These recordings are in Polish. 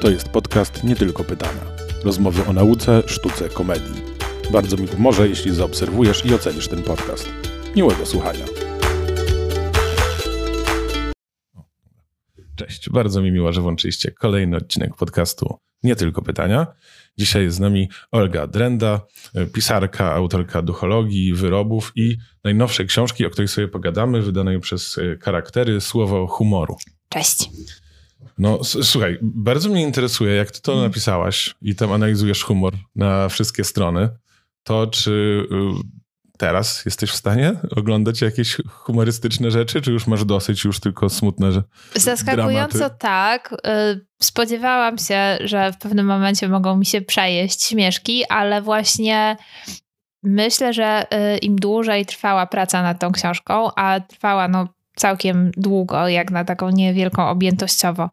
To jest podcast Nie Tylko Pytania. Rozmowy o nauce, sztuce, komedii. Bardzo mi pomoże, jeśli zaobserwujesz i ocenisz ten podcast. Miłego słuchania. Cześć, bardzo mi miło, że włączyliście kolejny odcinek podcastu Nie Tylko Pytania. Dzisiaj jest z nami Olga Drenda, pisarka, autorka duchologii, wyrobów i najnowszej książki, o której sobie pogadamy, wydanej przez charaktery Słowo Humoru. Cześć. No słuchaj, bardzo mnie interesuje, jak ty to mm. napisałaś i tam analizujesz humor na wszystkie strony, to czy y, teraz jesteś w stanie oglądać jakieś humorystyczne rzeczy, czy już masz dosyć, już tylko smutne że Zaskakująco dramaty? tak. Y, spodziewałam się, że w pewnym momencie mogą mi się przejeść śmieszki, ale właśnie myślę, że y, im dłużej trwała praca nad tą książką, a trwała no całkiem długo, jak na taką niewielką objętościowo,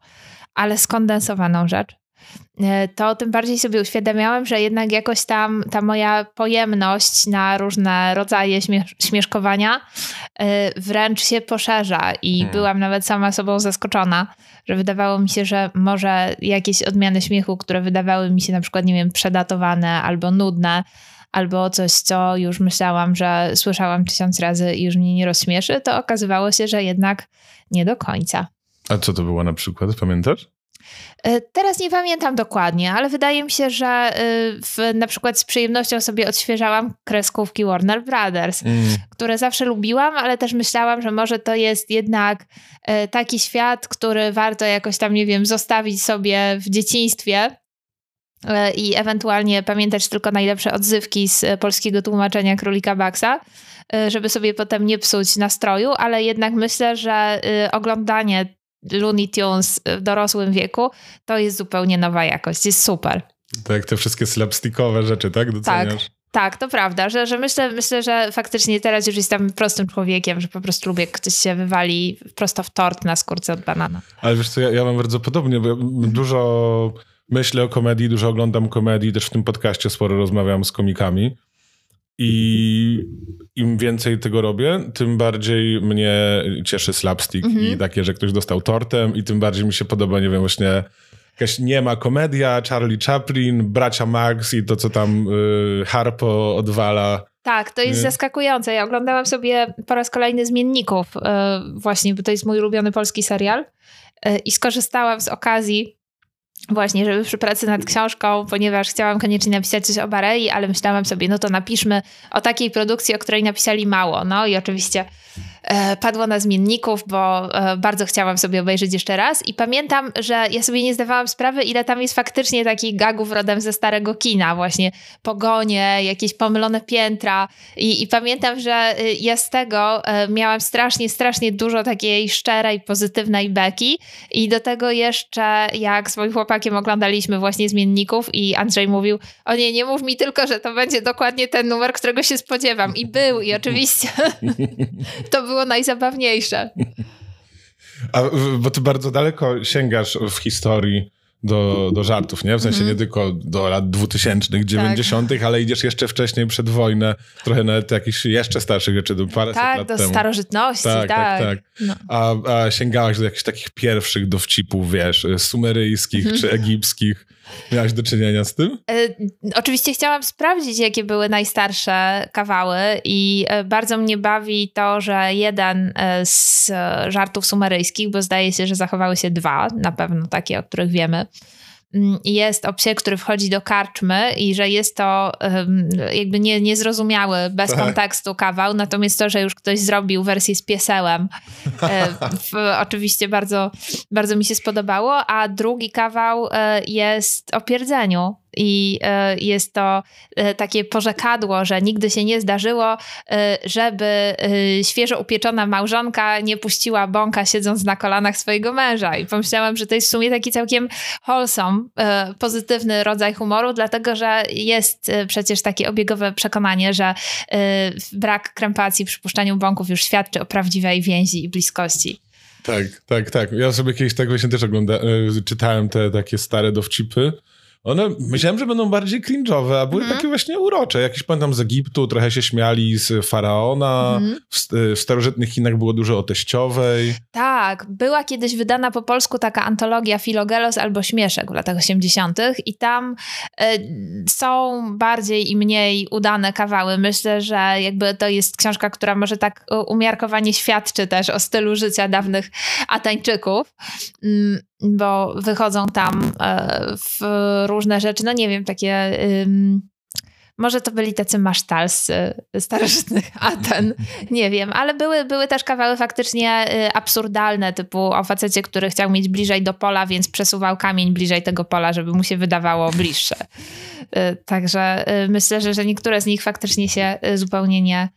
ale skondensowaną rzecz, e, to tym bardziej sobie uświadamiałam, że jednak jakoś tam ta moja pojemność na różne rodzaje śmieszkowania e, wręcz się poszerza i hmm. byłam nawet sama sobą zaskoczona, że wydawało mi się, że może jakieś odmiany śmiechu, które wydawały mi się na przykład, nie wiem, przedatowane albo nudne, albo coś, co już myślałam, że słyszałam tysiąc razy i już mnie nie rozśmieszy, to okazywało się, że jednak nie do końca. A co to było na przykład, pamiętasz? E, teraz nie pamiętam dokładnie, ale wydaje mi się, że e, w, na przykład z przyjemnością sobie odświeżałam kreskówki Warner Brothers, mm. które zawsze lubiłam, ale też myślałam, że może to jest jednak e, taki świat, który warto jakoś tam, nie wiem, zostawić sobie w dzieciństwie i ewentualnie pamiętać tylko najlepsze odzywki z polskiego tłumaczenia Królika Baxa, e, żeby sobie potem nie psuć nastroju, ale jednak myślę, że e, oglądanie Looney Tunes w dorosłym wieku to jest zupełnie nowa jakość, jest super. Tak, te wszystkie slapstickowe rzeczy, tak? Doceniasz? Tak. Tak, to prawda, że, że myślę, myślę, że faktycznie teraz już jestem prostym człowiekiem, że po prostu lubię, jak ktoś się wywali prosto w tort na skórce od banana. Ale wiesz co, ja, ja mam bardzo podobnie, bo dużo myślę o komedii, dużo oglądam komedii, też w tym podcaście sporo rozmawiam z komikami. I im więcej tego robię, tym bardziej mnie cieszy slapstick mm -hmm. i mhm. takie, że ktoś dostał tortem i tym bardziej mi się podoba, nie wiem, właśnie jakaś niema komedia, Charlie Chaplin, bracia Max i to, co tam y, Harpo odwala. Tak, to jest y zaskakujące. Ja oglądałam sobie po raz kolejny Zmienników y, właśnie, bo to jest mój ulubiony polski serial y, i skorzystałam z okazji Właśnie, żeby przy pracy nad książką, ponieważ chciałam koniecznie napisać coś o Barei, ale myślałam sobie, no to napiszmy o takiej produkcji, o której napisali mało. No i oczywiście E, padło na zmienników, bo e, bardzo chciałam sobie obejrzeć jeszcze raz i pamiętam, że ja sobie nie zdawałam sprawy, ile tam jest faktycznie takich gagów rodem ze starego kina, właśnie pogonie, jakieś pomylone piętra i, i pamiętam, że y, ja z tego e, miałam strasznie, strasznie dużo takiej szczerej, pozytywnej beki i do tego jeszcze jak z moim oglądaliśmy właśnie zmienników i Andrzej mówił, o nie, nie mów mi tylko, że to będzie dokładnie ten numer, którego się spodziewam i był i oczywiście to było najzabawniejsze. A, bo ty bardzo daleko sięgasz w historii do, do żartów, nie? W sensie mm nie tylko do lat 2000, 90., tak. ale idziesz jeszcze wcześniej przed wojnę, trochę nawet jakichś jeszcze starszych rzeczy, do parę tak, lat do temu. starożytności, tak. Tak, tak, tak. No. A, a sięgałaś do jakichś takich pierwszych dowcipów, wiesz, sumeryjskich mm czy egipskich. Miałaś do czynienia z tym? E, oczywiście chciałam sprawdzić, jakie były najstarsze kawały i e, bardzo mnie bawi to, że jeden e, z żartów sumeryjskich, bo zdaje się, że zachowały się dwa, na pewno takie, o których wiemy, jest o psie, który wchodzi do karczmy i że jest to jakby nie, niezrozumiały, bez tak. kontekstu kawał, natomiast to, że już ktoś zrobił wersję z piesełem, e, w, oczywiście bardzo, bardzo mi się spodobało, a drugi kawał e, jest o pierdzeniu i e, jest to e, takie porzekadło, że nigdy się nie zdarzyło, e, żeby świeżo upieczona małżonka nie puściła bąka siedząc na kolanach swojego męża. I pomyślałam, że to jest w sumie taki całkiem wholesome, pozytywny rodzaj humoru, dlatego że jest przecież takie obiegowe przekonanie, że brak krępacji przy puszczaniu bąków już świadczy o prawdziwej więzi i bliskości. Tak, tak, tak. Ja sobie kiedyś tak właśnie też oglądałem, czytałem te takie stare dowcipy One, myślałem, że będą bardziej cringe'owe, a były takie właśnie urocze. Jakieś pamiętam z Egiptu, trochę się śmiali z faraona. W, w starożytnych Chinach było dużo o teściowej. Tak, była kiedyś wydana po polsku taka antologia Filogelos albo Śmieszek w latach 80. i tam y, są bardziej i mniej udane kawały. Myślę, że jakby to jest książka, która może tak umiarkowanie świadczy też o stylu życia dawnych Atańczyków. Bo wychodzą tam e, w różne rzeczy, no nie wiem, takie... Może to byli tacy masztalscy starożytnych Aten, nie wiem, ale były, były też kawały faktycznie y, absurdalne, typu o facecie, który chciał mieć bliżej do pola, więc przesuwał kamień bliżej tego pola, żeby mu się wydawało bliższe. Y, także y, myślę, że, że niektóre z nich faktycznie się zupełnie nie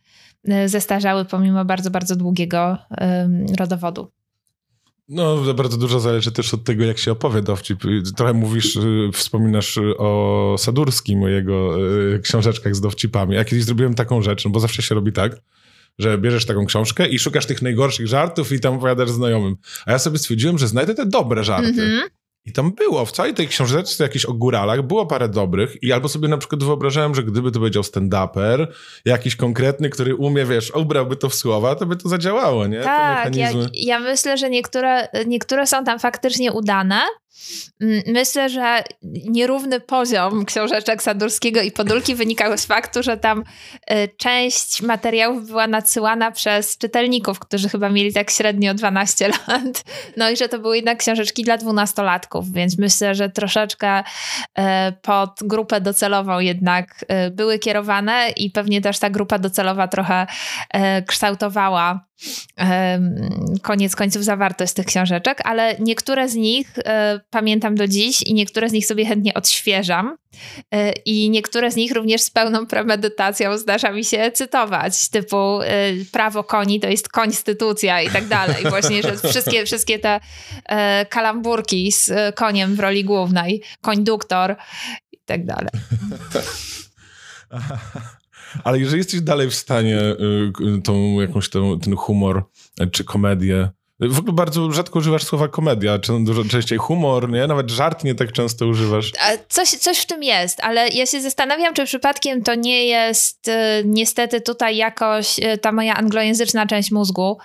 zestarzały, pomimo bardzo, bardzo długiego rodowodu. No, bardzo dużo zależy też od tego, jak się opowie dowcip. Trochę mówisz, y, wspominasz y, o Sadurskim, mojego y, książeczkach z dowcipami. Ja kiedyś zrobiłem taką rzecz, no bo zawsze się robi tak, że bierzesz taką książkę i szukasz tych najgorszych żartów i tam opowiadasz znajomym. A ja sobie stwierdziłem, że znajdę te dobre żarty. Mm -hmm. I tam było, w całej tej książeczce jakichś o góralach było parę dobrych i albo sobie na przykład wyobrażałem, że gdyby to powiedział stand-uper, jakiś konkretny, który umie, wiesz, ubrałby to w słowa, to by to zadziałało, nie? Tak, ja, ja myślę, że niektóre, niektóre są tam faktycznie udane, myślę, że nierówny poziom książeczek Sadurskiego i Podulki wynikał z faktu, że tam y, część materiałów była nadsyłana przez czytelników, którzy chyba mieli tak średnio 12 lat. No i że to były jednak książeczki dla dwunastolatków, więc myślę, że troszeczkę y, pod grupę docelową jednak y, były kierowane i pewnie też ta grupa docelowa trochę kształtowała koniec końców zawartość tych książeczek, ale niektóre z nich e, pamiętam do dziś i niektóre z nich sobie chętnie odświeżam. E, I niektóre z nich również z pełną premedytacją zdarza mi się cytować, typu e, prawo koni to jest konstytucja i tak dalej. Właśnie, że wszystkie, wszystkie te kalamburki z koniem w roli głównej, konduktor i tak dalej. Ale jeżeli jesteś dalej w stanie y, tą jakąś tą, ten humor e, czy komedię w ogóle bardzo rzadko używasz słowa komedia, czy dużo częściej humor, nie? Nawet żart nie tak często używasz. Coś, coś w tym jest, ale ja się zastanawiam, czy przypadkiem to nie jest y, niestety tutaj jakoś y, ta moja anglojęzyczna część mózgu,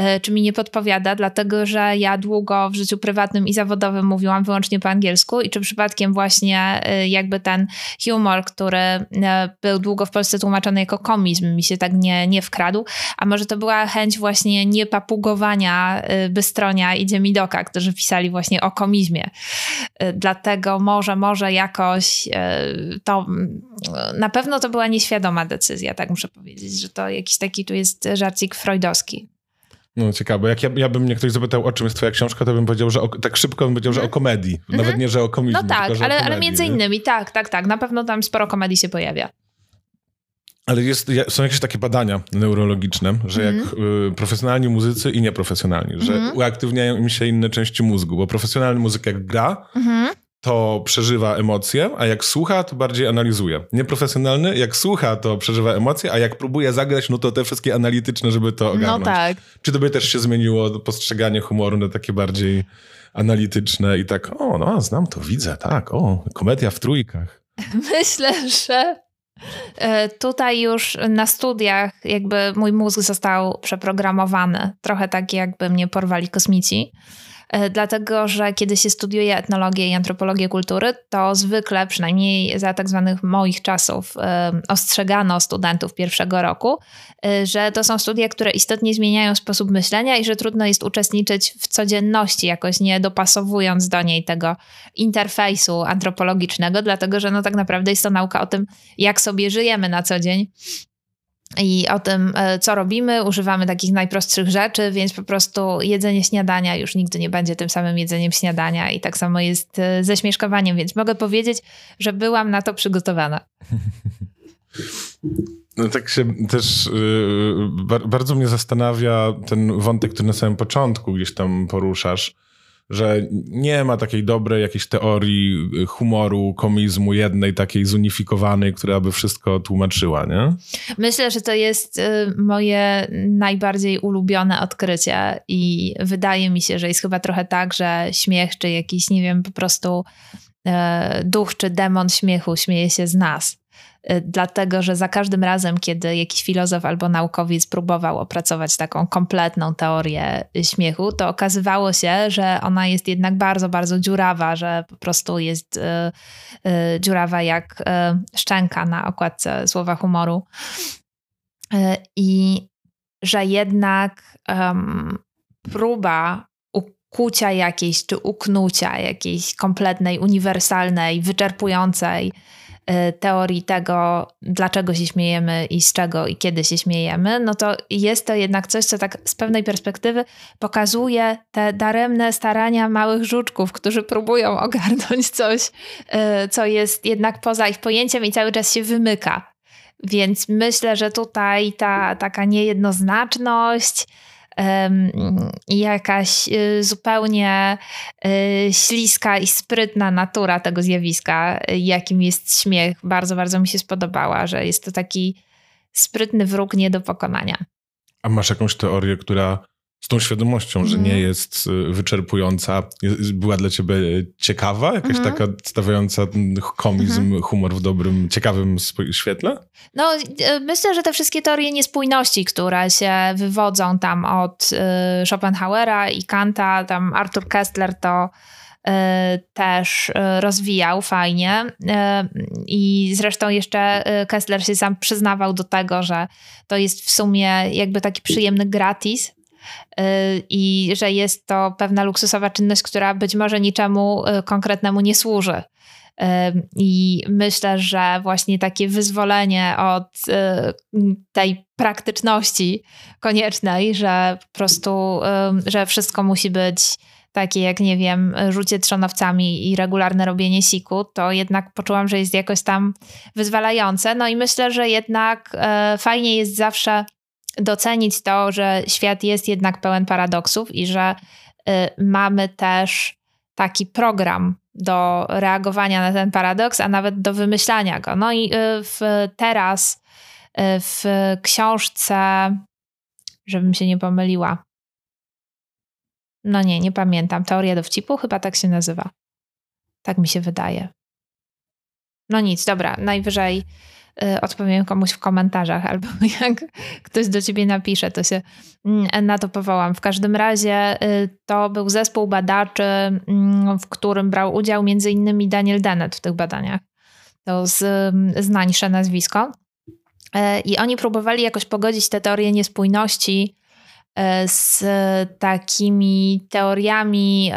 y, czy mi nie podpowiada, dlatego że ja długo w życiu prywatnym i zawodowym mówiłam wyłącznie po angielsku i czy przypadkiem właśnie jakby ten humor, który był długo w Polsce tłumaczony jako komizm, mi się tak nie, nie wkradł, a może to była chęć właśnie niepapugowania Bystronia i Dziemidoka, którzy pisali właśnie o komizmie. Y, dlatego może, może jakoś y, to, na pewno to była nieświadoma decyzja, tak muszę powiedzieć, że to jakiś taki tu jest żarcik freudowski. No ciekawe, jak ja, ja bym mnie ktoś zapytał, o czym jest twoja książka, to bym powiedział, że o, tak szybko bym powiedział, że o mhm. komedii. Nawet mhm. nie, że o komizmie. No tak, tylko, ale, komedii, ale między innymi, tak, tak, tak. Na pewno tam sporo komedii się pojawia. Ale jest, są jakieś takie badania neurologiczne, że mm. jak mhm. y, profesjonalni muzycy i nieprofesjonalni, że mm. uaktywniają im się inne części mózgu, bo profesjonalny muzyk jak gra, mm. to przeżywa emocje, a jak słucha, to bardziej analizuje. Nieprofesjonalny, jak słucha, to przeżywa emocje, a jak próbuje zagrać, no to te wszystkie analityczne, żeby to no ogarnąć. No tak. Czy to by też się zmieniło postrzeganie humoru na takie bardziej analityczne i tak, o, no, znam to, widzę, tak, o, komedia w trójkach. Myślę, że tutaj już na studiach jakby mój mózg został przeprogramowany, trochę tak jakby mnie porwali kosmici. E, dlatego że kiedy się studiuje etnologię i antropologię kultury, to zwykle, przynajmniej za tak zwanych moich czasów, e, ostrzegano studentów pierwszego roku, e, że to są studia, które istotnie zmieniają sposób myślenia i że trudno jest uczestniczyć w codzienności, jakoś nie dopasowując do niej tego interfejsu antropologicznego, dlatego że no tak naprawdę jest to nauka o tym, jak sobie żyjemy na co dzień i o tym, e, co robimy. Używamy takich najprostszych rzeczy, więc po prostu jedzenie śniadania już nigdy nie będzie tym samym jedzeniem śniadania i tak samo jest e, ze śmieszkowaniem, więc mogę powiedzieć, że byłam na to przygotowana. No tak się też yy, bardzo mnie zastanawia ten wątek, który na samym początku gdzieś tam poruszasz, że nie ma takiej dobrej jakiejś teorii humoru, komizmu jednej takiej zunifikowanej, która by wszystko tłumaczyła, nie? Myślę, że to jest y, moje najbardziej ulubione odkrycie i wydaje mi się, że jest chyba trochę tak, że śmiech czy jakiś, nie wiem, po prostu duch czy demon śmiechu śmieje się z nas. Y, dlatego że za każdym razem, kiedy jakiś filozof albo naukowiec próbował opracować taką kompletną teorię śmiechu, to okazywało się, że ona jest jednak bardzo, bardzo dziurawa, że po prostu jest y, y, dziurawa jak szczęka na okładce słowa humoru. I że jednak próba ukucia jakiejś, czy uknucia jakiejś kompletnej, uniwersalnej, wyczerpującej teorii tego, dlaczego się śmiejemy i z czego i kiedy się śmiejemy, no to jest to jednak coś, co tak z pewnej perspektywy pokazuje te daremne starania małych żuczków, którzy próbują ogarnąć coś, y, co jest jednak poza ich pojęciem i cały czas się wymyka. Więc myślę, że tutaj ta taka niejednoznaczność, jakaś y, zupełnie y, śliska i sprytna natura tego zjawiska, jakim jest śmiech, bardzo, bardzo mi się spodobała, że jest to taki sprytny wróg nie do pokonania. A masz jakąś teorię, która z tą świadomością, że nie mhm. jest y, wyczerpująca, była dla ciebie ciekawa? Jakaś mhm. taka stawiająca komizm, mhm. humor w dobrym, ciekawym świetle? No, y, myślę, że te wszystkie teorie niespójności, które się wywodzą tam od y, Schopenhauera i Kanta, tam Arthur Kessler to też rozwijał fajnie. I zresztą jeszcze Kessler się sam przyznawał do tego, że to jest w sumie jakby taki przyjemny gratis Y, i że jest to pewna luksusowa czynność, która być może niczemu y, konkretnemu nie służy. Y, I myślę, że właśnie takie wyzwolenie od tej praktyczności koniecznej, że po prostu, że wszystko musi być takie jak, nie wiem, rzucie trzonowcami i regularne robienie siku, to jednak poczułam, że jest jakoś tam wyzwalające. No i myślę, że jednak fajnie jest zawsze docenić to, że świat jest jednak pełen paradoksów i że y, mamy też taki program do reagowania na ten paradoks, a nawet do wymyślania go. No i y, w, teraz y, w książce, żebym się nie pomyliła. No nie, nie pamiętam. Teoria dowcipu chyba tak się nazywa. Tak mi się wydaje. No nic, dobra, najwyżej odpowiem komuś w komentarzach, albo jak ktoś do ciebie napisze, to się mm, na to powołam. W każdym razie y, to był zespół badaczy, mm, w którym brał udział innymi Daniel Dennett w tych badaniach. To z, mm, znańsze nazwisko. Y, I oni próbowali jakoś pogodzić te teorie niespójności z takimi teoriami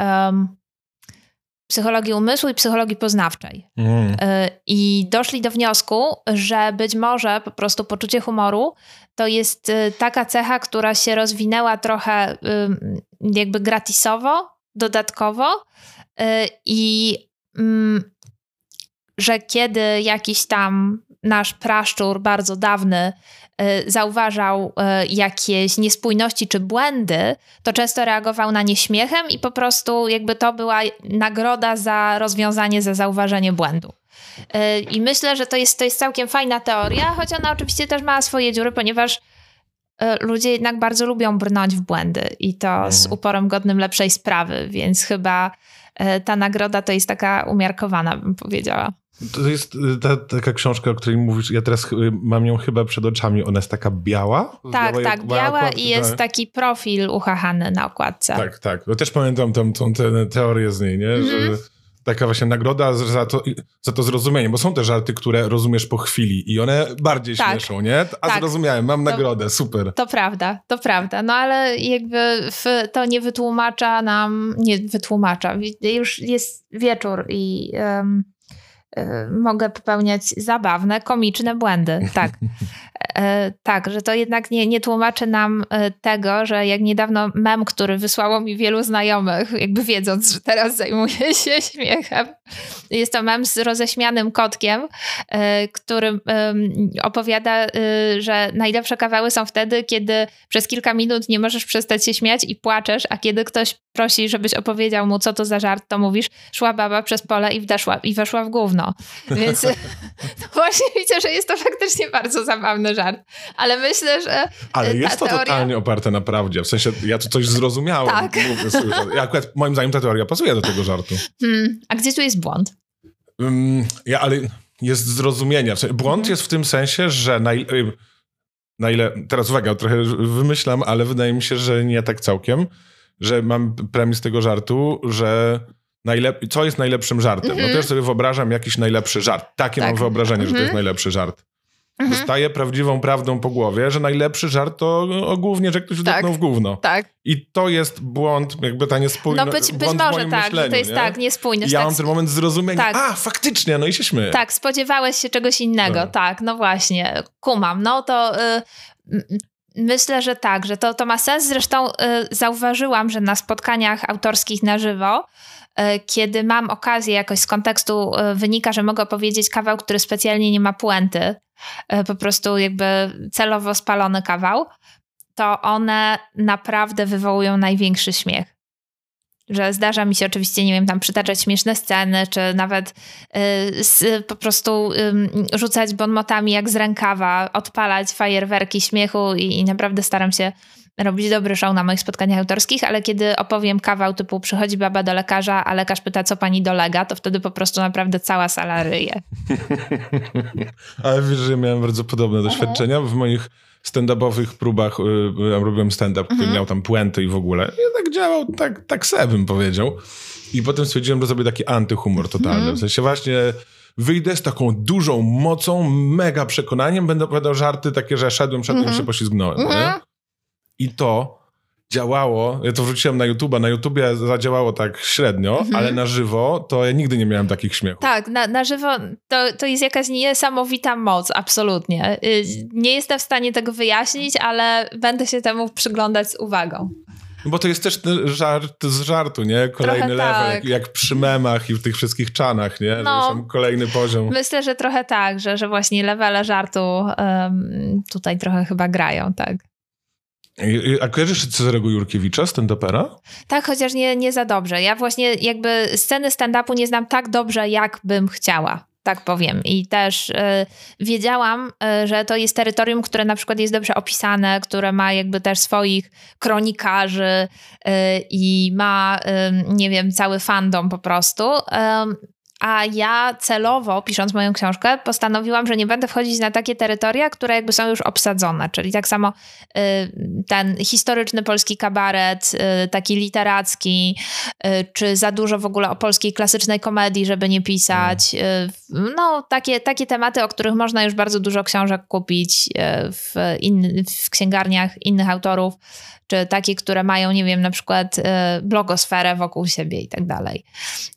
psychologii umysłu i psychologii poznawczej. Mm. I doszli do wniosku, że być może po prostu poczucie humoru to jest y, taka cecha, która się rozwinęła trochę jakby gratisowo, dodatkowo i mm, że kiedy jakiś tam nasz praszczur bardzo dawny zauważał y, jakieś niespójności czy błędy, to często reagował na nie śmiechem i po prostu jakby to była nagroda za rozwiązanie, za zauważenie błędu. Y, I myślę, że to jest, to jest całkiem fajna teoria, choć ona oczywiście też ma swoje dziury, ponieważ ludzie jednak bardzo lubią brnąć w błędy i to z mhm. uporem godnym lepszej sprawy, więc chyba ta nagroda to jest taka umiarkowana, bym powiedziała. To jest y, ta, taka książka, o której mówisz, ja teraz mam ją chyba przed oczami, ona jest taka biała? Tak, biała, tak, biała i jest tak. taki profil uchachany na okładce. Tak, tak. No też pamiętam tą, tą tę teorię z niej, nie? Mm -hmm. Że taka właśnie nagroda za to, za to zrozumienie, bo są te żarty, które rozumiesz po chwili i one bardziej tak. śmieszą, nie? A tak. zrozumiałem, mam to, nagrodę, super. To prawda, to prawda, no ale jakby to nie wytłumacza nam, nie wytłumacza, już jest wieczór i... Um, mogę popełniać zabawne, komiczne błędy. Tak. E, tak, że to jednak nie, nie tłumaczy nam e, tego, że jak niedawno mem, który wysłało mi wielu znajomych, jakby wiedząc, że teraz zajmuję się śmiechem. Jest to mem z roześmianym kotkiem, e, który opowiada, że najlepsze kawały są wtedy, kiedy przez kilka minut nie możesz przestać się śmiać i płaczesz, a kiedy ktoś prosi, żebyś opowiedział mu, co to za żart, to mówisz, szła baba przez pole i, wdeszła, i weszła w gówno. Więc no właśnie widzę, że jest to faktycznie bardzo zabawny żart. Ale myślę, że Ale jest to teoria... totalnie oparte na prawdzie. W sensie, ja tu coś zrozumiałem. Tak. Mówię, ja akurat, moim zdaniem ta teoria pasuje do tego żartu. Hmm. A gdzie tu jest błąd? Um, ja, ale jest zrozumienia. Błąd Mhm. jest w tym sensie, że na, ile- na ile, teraz uwaga, trochę wymyślam, ale wydaje mi się, że nie tak całkiem, że mam premis tego żartu, że najlep- co jest najlepszym żartem? No też sobie wyobrażam jakiś najlepszy żart. Takie Mhm. Tak. mam wyobrażenie, że to Mhm. jest najlepszy żart. Mhm. Dostaję prawdziwą prawdą po głowie, że najlepszy żart to o głównie, że ktoś Tak. w gówno. Tak. I to jest błąd, jakby ta niespójność. No być, być może tak, myśleniu, że to jest nie? tak, niespójność. Ja tak, mam ten moment zrozumienia. Tak. A, faktycznie, no i się śmieję. Tak, spodziewałeś się czegoś innego, Tak. tak, no właśnie, kumam. No to y, myślę, że tak, że to, to ma sens. Zresztą y, zauważyłam, że na spotkaniach autorskich na żywo, kiedy mam okazję jakoś z kontekstu y, wynika, że mogę powiedzieć kawał, który specjalnie nie ma puenty, y, po prostu jakby celowo spalony kawał, to one naprawdę wywołują największy śmiech. Że zdarza mi się oczywiście, nie wiem, tam przytaczać śmieszne sceny, czy nawet y, po prostu ym, rzucać bonmotami jak z rękawa, odpalać fajerwerki śmiechu i, i naprawdę staram się robić dobry show na moich spotkaniach autorskich, ale kiedy opowiem kawał typu przychodzi baba do lekarza, a lekarz pyta, co pani dolega, to wtedy po prostu naprawdę cała sala ryje. Ale wiesz, że ja miałem bardzo podobne doświadczenia w moich stand-upowych próbach. y, Ja robiłem stand-up, który Mhm. miał tam puenty i w ogóle. I tak działał, tak, tak se bym powiedział. I potem stwierdziłem, że zrobię taki antyhumor totalny. Mhm. W sensie właśnie wyjdę z taką dużą mocą, mega przekonaniem, będę opowiadał żarty takie, że szedłem, szedłem i Mhm. się poślizgnąłem. Mhm. Nie? I to działało, ja to wrzuciłem na YouTube'a, na YouTubie zadziałało tak średnio, Mhm. ale na żywo to ja nigdy nie miałem takich śmiechów. Tak, na, na żywo to, to jest jakaś niesamowita moc, absolutnie. Y, Nie jestem w stanie tego wyjaśnić, ale będę się temu przyglądać z uwagą. Bo to jest też żart z żartu, nie? Kolejny Trochę level, tak. jak, przy memach i w tych wszystkich czanach, nie? No. Kolejny poziom. Myślę, że trochę tak, że, że właśnie levele żartu em, tutaj trochę chyba grają, tak. A kojarzysz Cezarego Jurkiewicza, stand-upera? Tak, chociaż nie, nie za dobrze. Ja właśnie jakby sceny stand-upu nie znam tak dobrze, jak bym chciała. Tak powiem. I też y, wiedziałam, y, że to jest terytorium, które na przykład jest dobrze opisane, które ma jakby też swoich kronikarzy y, i ma, nie wiem, cały fandom po prostu. A ja celowo, pisząc moją książkę, postanowiłam, że nie będę wchodzić na takie terytoria, które jakby są już obsadzone. Czyli tak samo y, ten historyczny polski kabaret, y, taki literacki, y, czy za dużo w ogóle o polskiej klasycznej komedii, żeby nie pisać. Y, No, takie, takie tematy, o których można już bardzo dużo książek kupić w, in, w księgarniach innych autorów, czy takie, które mają, nie wiem, na przykład y, blogosferę wokół siebie i tak dalej.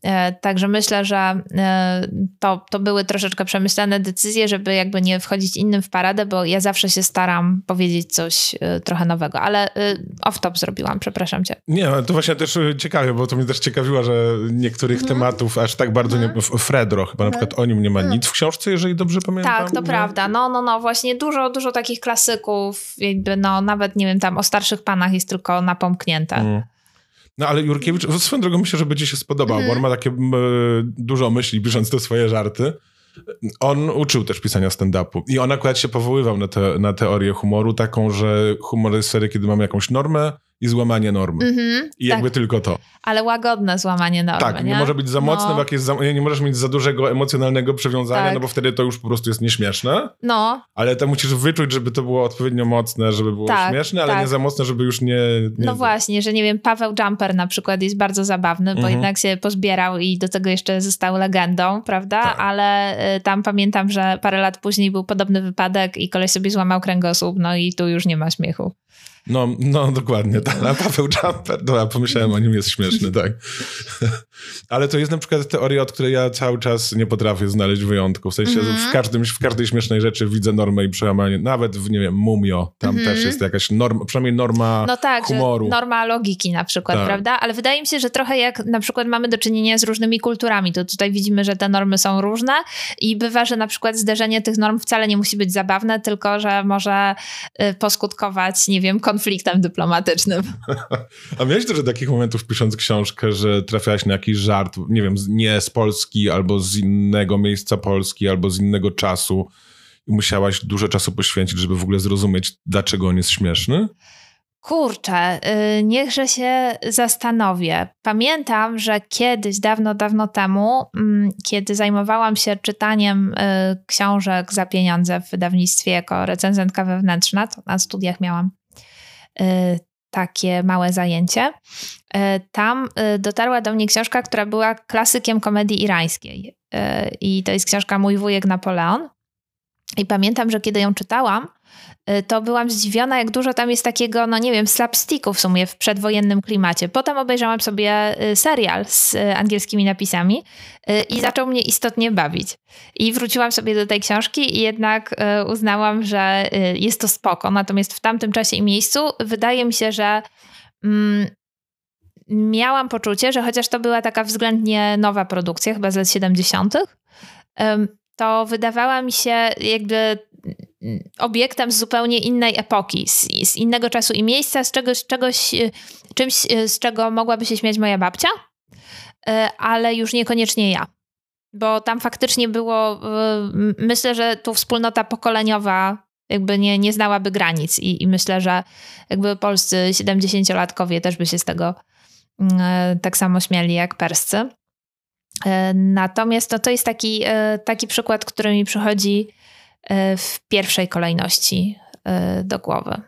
E, Także myślę, że e, to, to były troszeczkę przemyślane decyzje, żeby jakby nie wchodzić innym w paradę, bo ja zawsze się staram powiedzieć coś e, trochę nowego, ale e, off-top zrobiłam, przepraszam cię. Nie, to właśnie też ciekawe, bo to mnie też ciekawiło, że niektórych Mhm. tematów aż tak bardzo nie... F- Fredro, chyba na przykład o nim nie ma nic w książce, jeżeli dobrze pamiętam. Tak, to prawda. No, no, no, właśnie dużo, dużo takich klasyków, jakby no nawet, nie wiem, tam o starszych panach jest tylko napomknięte. Mm. No ale Jurkiewicz, swoją drogą myślę, że będzie się spodobał, bo on ma takie m, dużo myśli, pisząc te swoje żarty. On uczył też pisania stand-upu i on akurat się powoływał na, te, na teorię humoru, taką, że humor jest wtedy, kiedy mamy jakąś normę i złamanie normy. Mhm, I tak, jakby tylko to. ale łagodne złamanie normy, tak, nie? może być za mocne, no, bo jak jest za, nie możesz mieć za dużego emocjonalnego przywiązania, Tak. no bo wtedy to już po prostu jest nieśmieszne, No, ale to musisz wyczuć, żeby to było odpowiednio mocne, żeby było Tak, śmieszne, ale tak. nie za mocne, żeby już nie... nie No właśnie, że nie wiem, Paweł Jumper na przykład jest bardzo zabawny, bo Mhm. jednak się pozbierał i do tego jeszcze został legendą, prawda? Tak. Ale y, tam pamiętam, że parę lat później był podobny wypadek i koleś sobie złamał kręgosłup, no i tu już nie ma śmiechu. No, no dokładnie. Tak. Paweł Jumper, dobra, pomyślałem o nim, jest śmieszny, tak. Ale to jest na przykład teoria, od której ja cały czas nie potrafię znaleźć wyjątku. W sensie Mhm. w, każdym, w każdej śmiesznej rzeczy widzę normę i przełamanie. Nawet w, nie wiem, Mumio, tam Mhm. też jest jakaś norma, przynajmniej norma No tak, humoru. norma logiki na przykład, Tak. prawda? Ale wydaje mi się, że trochę jak na przykład mamy do czynienia z różnymi kulturami, to tutaj widzimy, że te normy są różne i bywa, że na przykład zderzenie tych norm wcale nie musi być zabawne, tylko że może y, poskutkować, nie wiem, konfliktem dyplomatycznym. A miałeś dużo takich momentów pisząc książkę, że trafiałaś na jakiś żart, nie wiem, nie z Polski, albo z innego miejsca Polski, albo z innego czasu i musiałaś dużo czasu poświęcić, żeby w ogóle zrozumieć, dlaczego on jest śmieszny? Kurczę, yy, niechże się zastanowię. Pamiętam, że kiedyś, dawno, dawno temu, yy, kiedy zajmowałam się czytaniem yy, książek za pieniądze w wydawnictwie jako recenzentka wewnętrzna, to na studiach miałam y, takie małe zajęcie. Y, tam y, dotarła do mnie książka, która była klasykiem komedii irańskiej. I to jest książka Mój wujek Napoleon. I pamiętam, że kiedy ją czytałam, Y, to byłam zdziwiona, jak dużo tam jest takiego, no nie wiem, slapsticku w sumie w przedwojennym klimacie. Potem obejrzałam sobie y, serial z y, angielskimi napisami i zaczął mnie istotnie bawić. I wróciłam sobie do tej książki i jednak uznałam, że jest to spoko. Natomiast w tamtym czasie i miejscu wydaje mi się, że mm, miałam poczucie, że chociaż to była taka względnie nowa produkcja, chyba z lat 70., to wydawała mi się jakby obiektem z zupełnie innej epoki, z, z, innego czasu i miejsca, z czegoś, czegoś, e, czymś, e, z czego mogłaby się śmiać moja babcia, e, ale już niekoniecznie ja. Bo tam faktycznie było, myślę, że tu wspólnota pokoleniowa jakby nie, nie znałaby granic i, i myślę, że jakby polscy 70-latkowie też by się z tego tak samo śmiali jak perscy. Natomiast no, to jest taki, taki przykład, który mi przychodzi w pierwszej kolejności e, do głowy.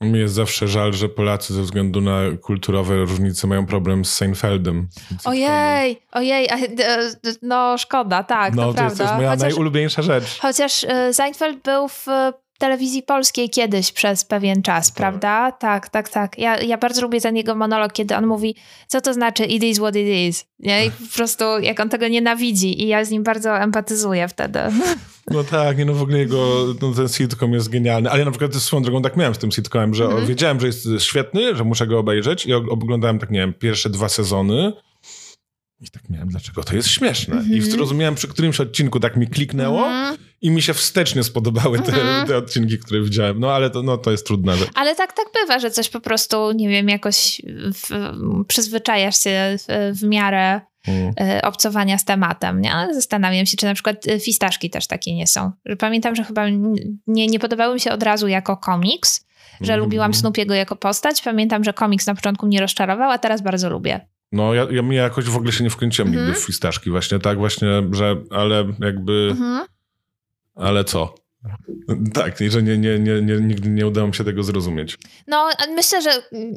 Mi jest zawsze żal, że Polacy ze względu na kulturowe różnice mają problem z Seinfeldem. Ojej, ojej, no szkoda, tak, no, to, to prawda. jest, to jest moja chociaż, najulubieńsza rzecz. Chociaż e, Seinfeld był w telewizji polskiej kiedyś przez pewien czas, tak. prawda? Tak, tak, tak. Ja, ja bardzo lubię ten jego monolog, kiedy on mówi, co to znaczy it is what it is. Nie? I po prostu jak on tego nienawidzi i ja z nim bardzo empatyzuję wtedy. No tak, nie no w ogóle jego, no, ten sitcom jest genialny, ale ja na przykład swoją drogą tak miałem z tym sitcomem, że -hmm. wiedziałem, że jest świetny, że muszę go obejrzeć i oglądałem tak, nie wiem, pierwsze dwa sezony i tak miałem, dlaczego to jest śmieszne. -hmm. I mhm. zrozumiałem przy którymś odcinku tak mi kliknęło -hmm. I mi się wstecznie spodobały te, mm -hmm. te, odcinki, które widziałem. No ale to, no, to jest trudne. Ale tak, tak bywa, że coś po prostu, nie wiem, jakoś w, przyzwyczajasz się w, w miarę mm. E, obcowania z tematem. Nie? Zastanawiam się, czy na przykład e, fistaszki też takie nie są. Pamiętam, że chyba nie, nie podobały mi się od razu jako komiks, że mm. lubiłam Snoopiego jako postać. Pamiętam, że komiks na początku mnie rozczarował, a teraz bardzo lubię. No, ja, ja, ja jakoś w ogóle się nie wkręciłem mm nigdy w fistaszki, właśnie tak, właśnie, że, ale jakby, mm -hmm. Ale co? Tak, że nie, nie, nie, nie, nigdy nie udało mi się tego zrozumieć. No, myślę, że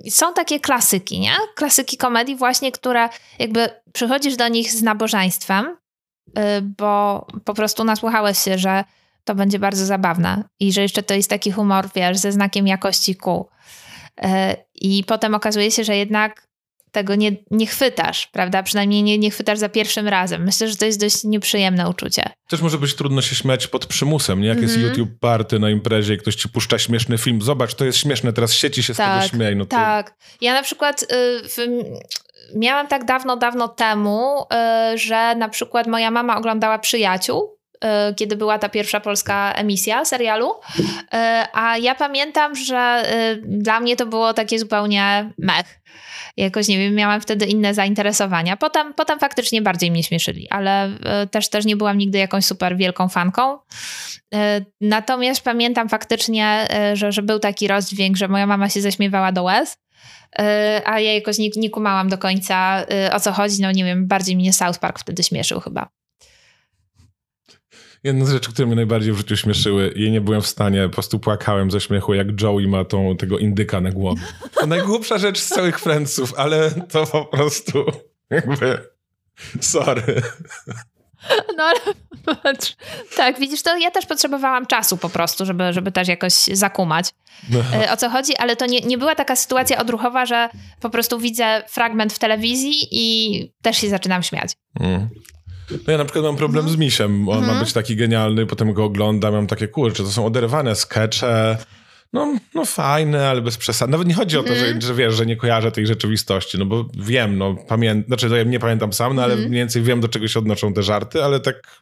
są takie klasyki, nie? Klasyki komedii właśnie, które jakby przychodzisz do nich z nabożeństwem, y, bo po prostu nasłuchałeś się, że to będzie bardzo zabawne i że jeszcze to jest taki humor, wiesz, ze znakiem jakości kół. Y, I potem okazuje się, że jednak tego nie, nie chwytasz, prawda? Przynajmniej nie, nie chwytasz za pierwszym razem. Myślę, że to jest dość nieprzyjemne uczucie. Też może być trudno się śmiać pod przymusem, nie? Jak mm -hmm. jest mhm. YouTube party na imprezie i ktoś ci puszcza śmieszny film, zobacz, to jest śmieszne, teraz sieci się tak, z tego tak, śmieje. No to... Tak. Ja na przykład y, w, miałam tak dawno, dawno temu, y, że na przykład moja mama oglądała Przyjaciół y, kiedy była ta pierwsza polska emisja serialu. A ja pamiętam, że dla mnie to było takie zupełnie mech jakoś, nie wiem, miałam wtedy inne zainteresowania. Potem, potem faktycznie bardziej mnie śmieszyli, ale e, też, też nie byłam nigdy jakąś super wielką fanką. E, natomiast pamiętam faktycznie, e, że, że był taki rozdźwięk, że moja mama się zaśmiewała do łez, a ja jakoś nie, nie kumałam do końca o co chodzi. No nie wiem, bardziej mnie South Park wtedy śmieszył chyba. Jedna z rzeczy, które mnie najbardziej w życiu śmieszyły i nie byłem w stanie, po prostu płakałem ze śmiechu, jak Joey ma tą, tego indyka na głowie. To najgłupsza rzecz z całych Friendsów, ale to po prostu jakby sorry. No ale tak, widzisz, to ja też potrzebowałam czasu po prostu, żeby, żeby też jakoś zakumać no. E, o co chodzi, ale to nie, nie była taka sytuacja odruchowa, że po prostu widzę fragment w telewizji i też się zaczynam śmiać. Mm. No ja na przykład mam problem z misiem. On ma być taki genialny, potem go oglądam, mam takie kurcze, to są oderwane skecze. No, no fajne, ale bez przesady. Nawet nie chodzi o to, że, że wiesz, że nie kojarzę tej rzeczywistości, no bo wiem, no pamiętam, znaczy to ja nie pamiętam sam, no ale mniej więcej wiem, do czego się odnoszą te żarty, ale tak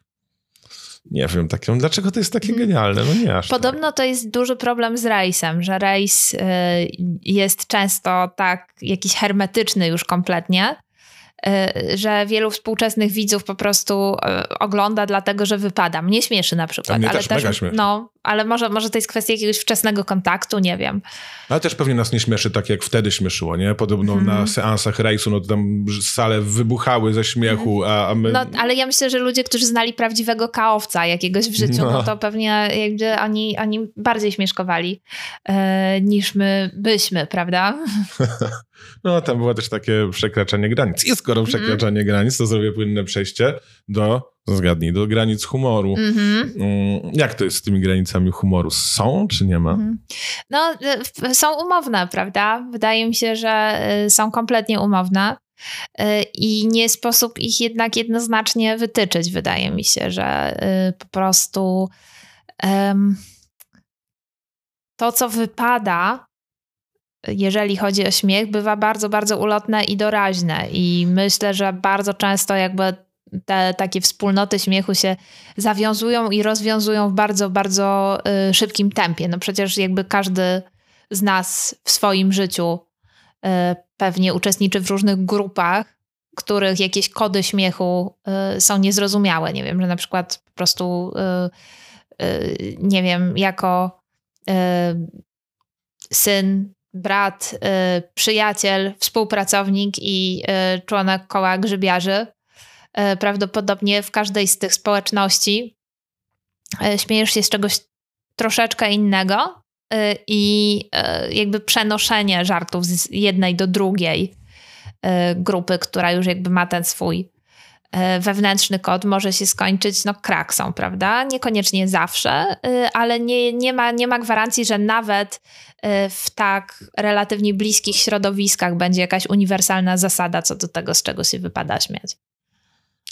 nie wiem, taką, dlaczego to jest takie genialne? No nie aż tak. Podobno tak. to jest duży problem z rejsem, że rejs y, jest często tak jakiś hermetyczny już kompletnie, że wielu współczesnych widzów po prostu y, ogląda dlatego, że wypada. Mnie śmieszy na przykład. ale też, też no, ale może, może to jest kwestia jakiegoś wczesnego kontaktu, nie wiem. Ale też pewnie nas nie śmieszy tak, jak wtedy śmieszyło, nie? Podobno mm. na seansach rejsu, no to tam sale wybuchały ze śmiechu, a, a my... No, ale ja myślę, że ludzie, którzy znali prawdziwego kaowca jakiegoś w życiu, no, no to pewnie jakby oni, oni bardziej śmieszkowali e, niż my byśmy, prawda? no, tam było też takie przekraczanie granic. I skoro mhm. przekraczanie mm. granic, to zrobię płynne przejście do zgadnij, do granic humoru. Mm-hmm. Jak to jest z tymi granicami humoru? Są czy nie ma? Mm-hmm. No, y, są umowne, prawda? Wydaje mi się, że y, są kompletnie umowne. Y, I nie sposób ich jednak jednoznacznie wytyczyć, wydaje mi się, że po prostu um, to, co wypada, jeżeli chodzi o śmiech, bywa bardzo, bardzo ulotne i doraźne. I myślę, że bardzo często jakby te takie wspólnoty śmiechu się zawiązują i rozwiązują w bardzo, bardzo y, szybkim tempie. No przecież jakby każdy z nas w swoim życiu y, pewnie uczestniczy w różnych grupach, których jakieś kody śmiechu y, są niezrozumiałe. Nie wiem, że na przykład po prostu nie wiem, jako syn, brat, przyjaciel, współpracownik i członek koła grzybiarzy prawdopodobnie w każdej z tych społeczności e, śmiejesz się z czegoś troszeczkę innego e, i jakby przenoszenie żartów z jednej do drugiej grupy, która już jakby ma ten swój wewnętrzny kod może się skończyć no, kraksą, prawda? Niekoniecznie zawsze, ale nie, nie, ma, nie ma gwarancji, że nawet w tak relatywnie bliskich środowiskach będzie jakaś uniwersalna zasada co do tego, z czego się wypada śmiać.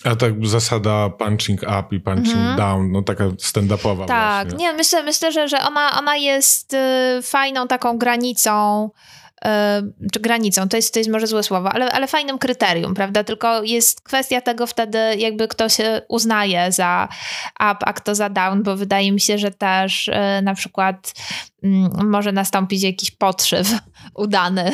A tak zasada punching up i punching mhm. down, no taka stand-upowa Tak, właśnie. nie, myślę, myślę że, że ona, ona jest y, fajną taką granicą, y, czy granicą, to jest, to jest może złe słowo, ale, ale fajnym kryterium, prawda? Tylko jest kwestia tego wtedy, jakby kto się uznaje za up, a kto za down, bo wydaje mi się, że też y, na przykład mm, może nastąpić jakiś podszyw udany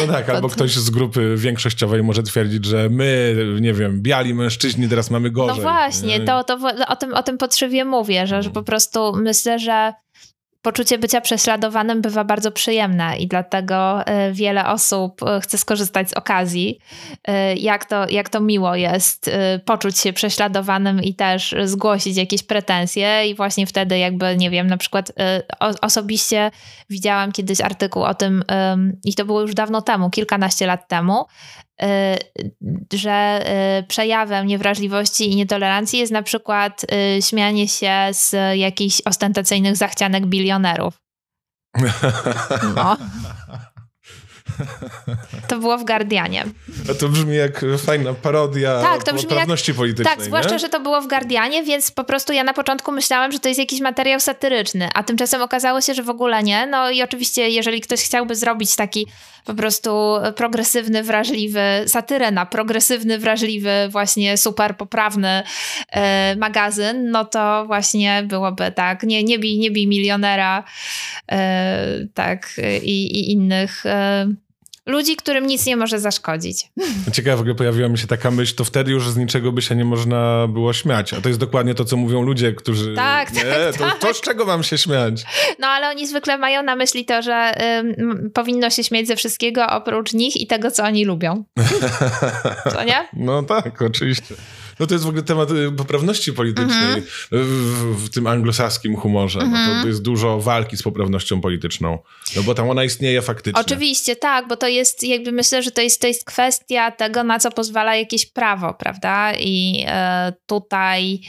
no tak, albo ktoś z grupy większościowej może twierdzić, że my, nie wiem, biali mężczyźni teraz mamy gorzej. No właśnie, to, to o, tym, o tym potrzebie mówię, że, że po prostu myślę, że poczucie bycia prześladowanym bywa bardzo przyjemne i dlatego e, wiele osób e, chce skorzystać z okazji. E, jak to, jak to miło jest poczuć się prześladowanym i też zgłosić jakieś pretensje, i właśnie wtedy, jakby, nie wiem, na przykład osobiście widziałam kiedyś artykuł o tym, i to było już dawno temu, kilkanaście lat temu, Y, że y, przejawem niewrażliwości i nietolerancji jest na przykład y, śmianie się z jakichś ostentacyjnych zachcianek bilionerów. No. To było w Guardianie. To brzmi jak fajna parodia tak, to brzmi poprawności jak, politycznej. Tak, zwłaszcza, nie? że to było w Guardianie, więc po prostu ja na początku myślałam, że to jest jakiś materiał satyryczny, a tymczasem okazało się, że w ogóle nie. No i oczywiście, jeżeli ktoś chciałby zrobić taki po prostu progresywny, wrażliwy, satyrę na progresywny, wrażliwy, właśnie super poprawny e, magazyn, no to właśnie byłoby tak, nie, nie bij, nie bij milionera, e, tak, i, i innych e, ludzi, którym nic nie może zaszkodzić. Ciekawe, w ogóle pojawiła mi się taka myśl, to wtedy już z niczego by się nie można było śmiać. A to jest dokładnie to, co mówią ludzie, którzy... Tak, nie, tak, to, tak. to z czego mam się śmiać? No, ale oni zwykle mają na myśli to, że powinno się śmiać ze wszystkiego oprócz nich i tego, co oni lubią. Co nie? No tak, oczywiście. No to jest w ogóle temat y, poprawności politycznej mm -hmm. w, w, tym anglosaskim humorze. Mm -hmm. no to mhm. jest dużo walki z poprawnością polityczną, no bo tam ona istnieje faktycznie. Oczywiście, tak, bo to jest jakby myślę, że to jest, to jest kwestia tego, na co pozwala jakieś prawo, prawda? I e, tutaj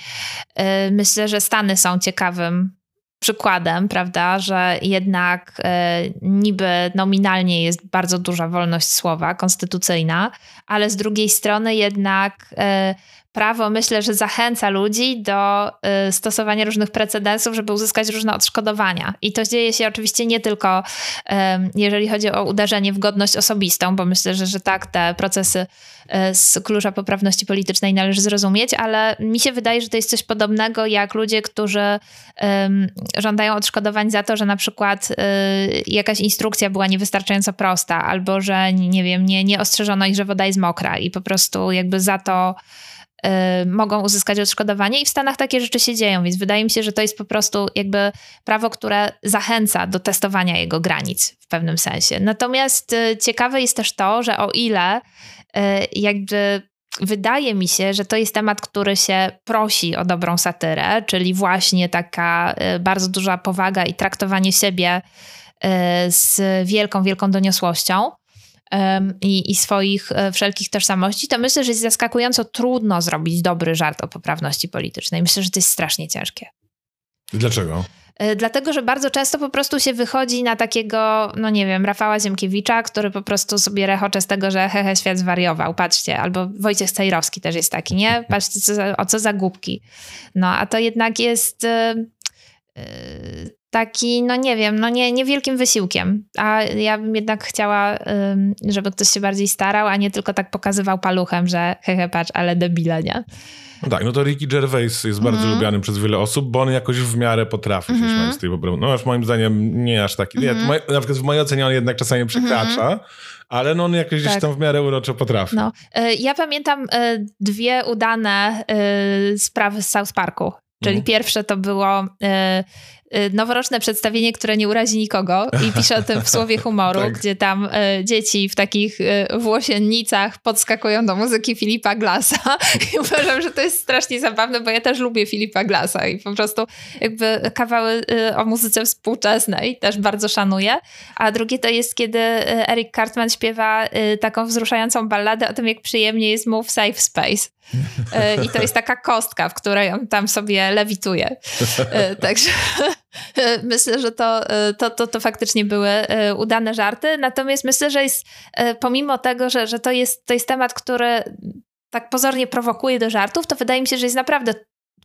e, myślę, że Stany są ciekawym przykładem, prawda, że jednak e, niby nominalnie jest bardzo duża wolność słowa konstytucyjna, ale z drugiej strony jednak e, prawo myślę, że zachęca ludzi do y, stosowania różnych precedensów, żeby uzyskać różne odszkodowania. I to dzieje się oczywiście nie tylko jeżeli chodzi o uderzenie w godność osobistą, bo myślę, że, że tak te procesy y, z klucza poprawności politycznej należy zrozumieć, ale mi się wydaje, że to jest coś podobnego jak ludzie, którzy żądają odszkodowań za to, że na przykład y, jakaś instrukcja była niewystarczająco prosta, albo że nie wiem, nie, nie ostrzeżono ich, że woda jest mokra i po prostu jakby za to mogą uzyskać odszkodowanie i w Stanach takie rzeczy się dzieją, więc wydaje mi się, że to jest po prostu jakby prawo, które zachęca do testowania jego granic w pewnym sensie. Natomiast ciekawe jest też to, że o ile jakby wydaje mi się, że to jest temat, który się prosi o dobrą satyrę, czyli właśnie taka bardzo duża powaga i traktowanie siebie z wielką, wielką doniosłością i, i swoich e, wszelkich tożsamości, to myślę, że jest zaskakująco trudno zrobić dobry żart o poprawności politycznej. Myślę, że to jest strasznie ciężkie. Dlaczego? E, dlatego, że bardzo często po prostu się wychodzi na takiego, no nie wiem, Rafała Ziemkiewicza, który po prostu sobie rechocze z tego, że hehe, świat zwariował, patrzcie. Albo Wojciech Stajrowski też jest taki, nie? Patrzcie, co za, o co za głupki. No, a to jednak jest... Yy, taki, no nie wiem, no nie, niewielkim wysiłkiem. A ja bym jednak chciała, żeby ktoś się bardziej starał, a nie tylko tak pokazywał paluchem, że hehe, patrz, ale debile, nie? No tak, no to Ricky Gervais jest bardzo mm. lubiany przez wiele osób, bo on jakoś w miarę potrafi mm się mhm. śmiać z tej poprawności. No aż moim zdaniem nie aż taki. Mm -hmm. na przykład w mojej ocenie on jednak czasami przekracza, mm ale no on jakoś tak. gdzieś tam w miarę uroczo potrafi. No. E, ja pamiętam e, dwie udane e, sprawy z South Parku. Czyli mhm. pierwsze to było Y, noworoczne przedstawienie, które nie urazi nikogo i pisze o tym w słowie humoru, tak. gdzie tam y, dzieci w takich y, włosiennicach podskakują do muzyki Filipa Glasa i uważam, że to jest strasznie zabawne, bo ja też lubię Filipa Glasa i po prostu jakby kawały o muzyce współczesnej też bardzo szanuję. A drugie to jest, kiedy Eric Cartman śpiewa taką wzruszającą balladę o tym, jak przyjemnie jest mu w safe space. I to jest taka kostka, w której on tam sobie lewituje. Także myślę, że to, to, to, to faktycznie były udane żarty. Natomiast myślę, że jest, pomimo tego, że, że to, jest, to jest temat, który tak pozornie prowokuje do żartów, to wydaje mi się, że jest naprawdę,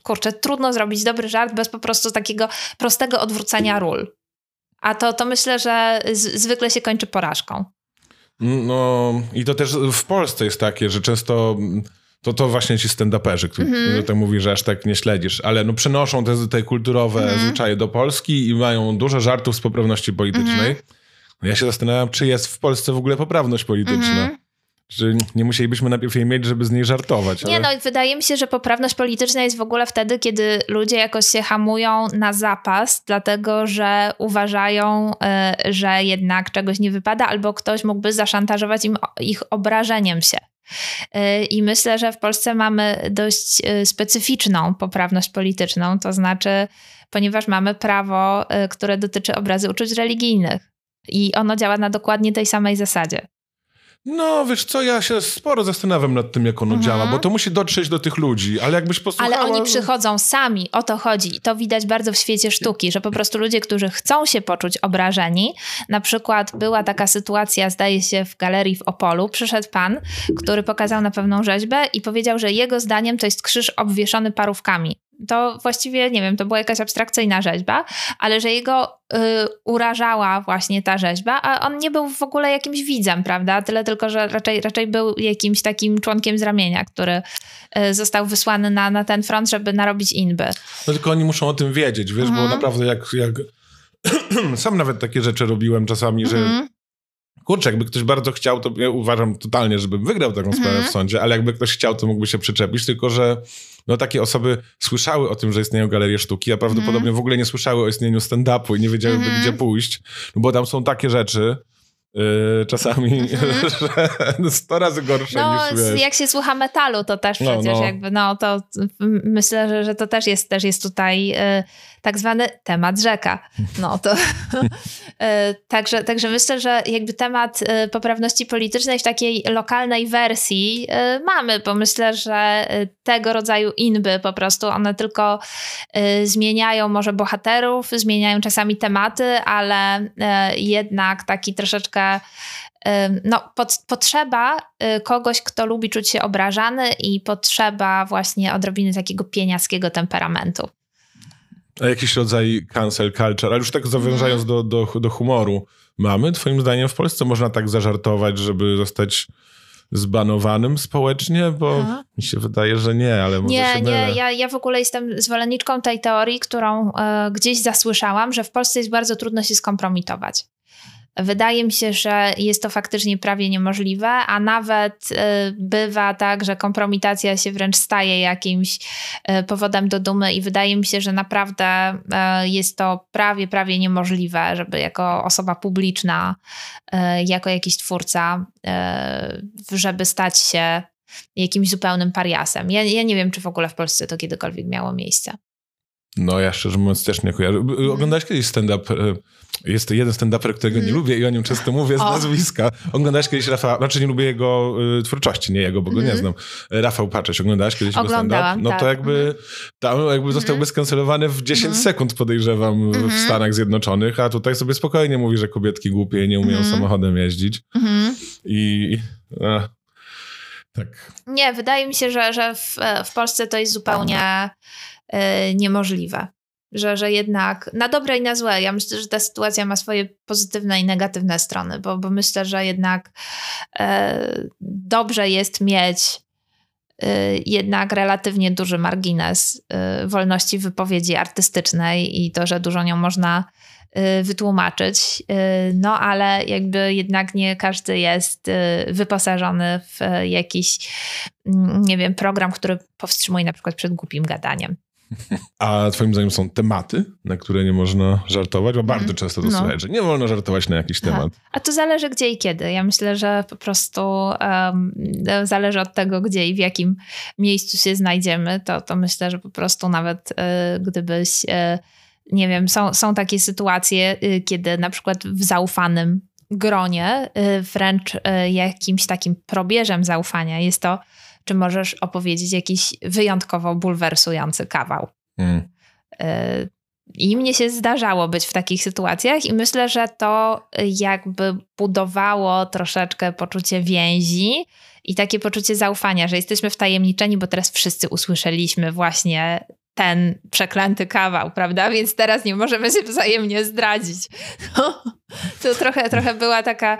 kurczę, trudno zrobić dobry żart bez po prostu takiego prostego odwrócenia ról. A to, to myślę, że z, zwykle się kończy porażką. No i to też w Polsce jest takie, że często to, to właśnie ci stand-uperzy, którzy mm -hmm. tak mówi, że aż tak nie śledzisz, ale no przynoszą te, te kulturowe mm -hmm. zwyczaje do Polski i mają dużo żartów z poprawności politycznej. Mm -hmm. Ja się zastanawiam, czy jest w Polsce w ogóle poprawność polityczna. Mhm. Czy nie musielibyśmy najpierw jej mieć, żeby z niej żartować. Nie, ale... no wydaje mi się, że poprawność polityczna jest w ogóle wtedy, kiedy ludzie jakoś się hamują na zapas, dlatego że uważają, y, że jednak czegoś nie wypada, albo ktoś mógłby zaszantażować im ich obrażeniem się. Y, I myślę, że w Polsce mamy dość y, specyficzną poprawność polityczną, to znaczy, ponieważ mamy prawo, y, które dotyczy obrazy uczuć religijnych. I ono działa na dokładnie tej samej zasadzie. No, wiesz co, ja się sporo zastanawiam nad tym, jak ono mhm. działa, bo to musi dotrzeć do tych ludzi, ale jakbyś posłuchała... Ale oni przychodzą sami, o to chodzi. To widać bardzo w świecie sztuki, że po prostu ludzie, którzy chcą się poczuć obrażeni, na przykład była taka sytuacja, zdaje się, w galerii w Opolu, przyszedł pan, który pokazał na pewną rzeźbę i powiedział, że jego zdaniem to jest krzyż obwieszony parówkami to właściwie, nie wiem, to była jakaś abstrakcyjna rzeźba, ale że jego y, urażała właśnie ta rzeźba, a on nie był w ogóle jakimś widzem, prawda? Tyle tylko, że raczej, raczej był jakimś takim członkiem z ramienia, który y, został wysłany na, na ten front, żeby narobić inby. No tylko oni muszą o tym wiedzieć, wiesz, mhm. bo naprawdę jak, jak sam nawet takie rzeczy robiłem czasami, mhm. Kurczę, jakby ktoś bardzo chciał, to ja uważam totalnie, żebym wygrał taką sprawę mhm. w sądzie, ale jakby ktoś chciał, to mógłby się przyczepić, tylko że no takie osoby słyszały o tym, że istnieją galerie sztuki, a prawdopodobnie mm. w ogóle nie słyszały o istnieniu stand-upu i nie wiedziałyby, mm. gdzie pójść, no bo tam są takie rzeczy, Yy, czasami, mm -hmm. że 100 razy gorsze no, niż wiesz. jak się słucha metalu, to też no, przecież no. jakby, no to myślę, że, że to też jest, też jest tutaj yy, tak zwany temat rzeka. No to yy, także, także myślę, że jakby temat y, poprawności politycznej w takiej lokalnej wersji y, mamy, bo myślę, że tego rodzaju inby po prostu, one tylko zmieniają może bohaterów, zmieniają czasami tematy, ale jednak taki troszeczkę no, potrzeba kogoś, kto lubi czuć się obrażany i potrzeba właśnie odrobiny takiego pieniackiego temperamentu. Jakiś rodzaj cancel culture, ale już tak zawiążając mm. do, do, do humoru, mamy twoim zdaniem w Polsce można tak zażartować, żeby zostać zbanowanym społecznie? Bo Aha. mi się wydaje, że nie, ale może Nie, się nie, ja, ja w ogóle jestem zwolenniczką tej teorii, którą e, gdzieś zasłyszałam, że w Polsce jest bardzo trudno się skompromitować. Wydaje mi się, że jest to faktycznie prawie niemożliwe, a nawet y, bywa tak, że kompromitacja się wręcz staje jakimś y, powodem do dumy i wydaje mi się, że naprawdę y, jest to prawie, prawie niemożliwe, żeby jako osoba publiczna, jako jakiś twórca, żeby stać się jakimś zupełnym pariasem. Ja, ja nie wiem, czy w ogóle w Polsce to kiedykolwiek miało miejsce. No ja szczerze mówiąc też nie kojarzę. Oglądałeś kiedyś stand-up jest to jeden stand-uper, którego nie mhm. lubię i o nim często mówię z o. nazwiska. Oglądałeś kiedyś Rafał, znaczy nie lubię jego y, twórczości, nie jego, bo go nie mhm. znam. Rafał Paczeć, oglądałeś kiedyś jego stand-up? No tak. to jakby, tam jakby został skancelowany w 10 sekund podejrzewam w Stanach Zjednoczonych, a tutaj sobie spokojnie mówi, że kobietki głupie nie umieją samochodem jeździć. I... A, tak. Nie, wydaje mi się, że, że w, w Polsce to jest zupełnie y, niemożliwe że, że jednak na dobre i na złe. Ja myślę, że ta sytuacja ma swoje pozytywne i negatywne strony, bo, bo myślę, że jednak e, dobrze jest mieć e, jednak relatywnie duży margines e, wolności wypowiedzi artystycznej i to, że dużo nią można e, wytłumaczyć. No ale jakby jednak nie każdy jest wyposażony w jakiś, mm, nie wiem, program, który powstrzymuje na przykład przed głupim gadaniem. A twoim zdaniem są tematy, na które nie można żartować? Bo bardzo mm. często to no. słychać, że nie wolno żartować na jakiś temat. A to zależy gdzie i kiedy. Ja myślę, że po prostu um, zależy od tego, gdzie i w jakim miejscu się znajdziemy. To, to myślę, że po prostu nawet y, gdybyś, y, nie wiem, są, są takie sytuacje, y, kiedy na przykład w zaufanym gronie, wręcz jakimś takim probierzem zaufania jest to czy możesz opowiedzieć jakiś wyjątkowo bulwersujący kawał. Mm. I mnie się zdarzało być w takich sytuacjach, i myślę, że to jakby budowało troszeczkę poczucie więzi i takie poczucie zaufania, że jesteśmy wtajemniczeni, bo teraz wszyscy usłyszeliśmy właśnie ten przeklęty kawał, prawda? Więc teraz nie możemy się wzajemnie zdradzić. No, to trochę, trochę była taka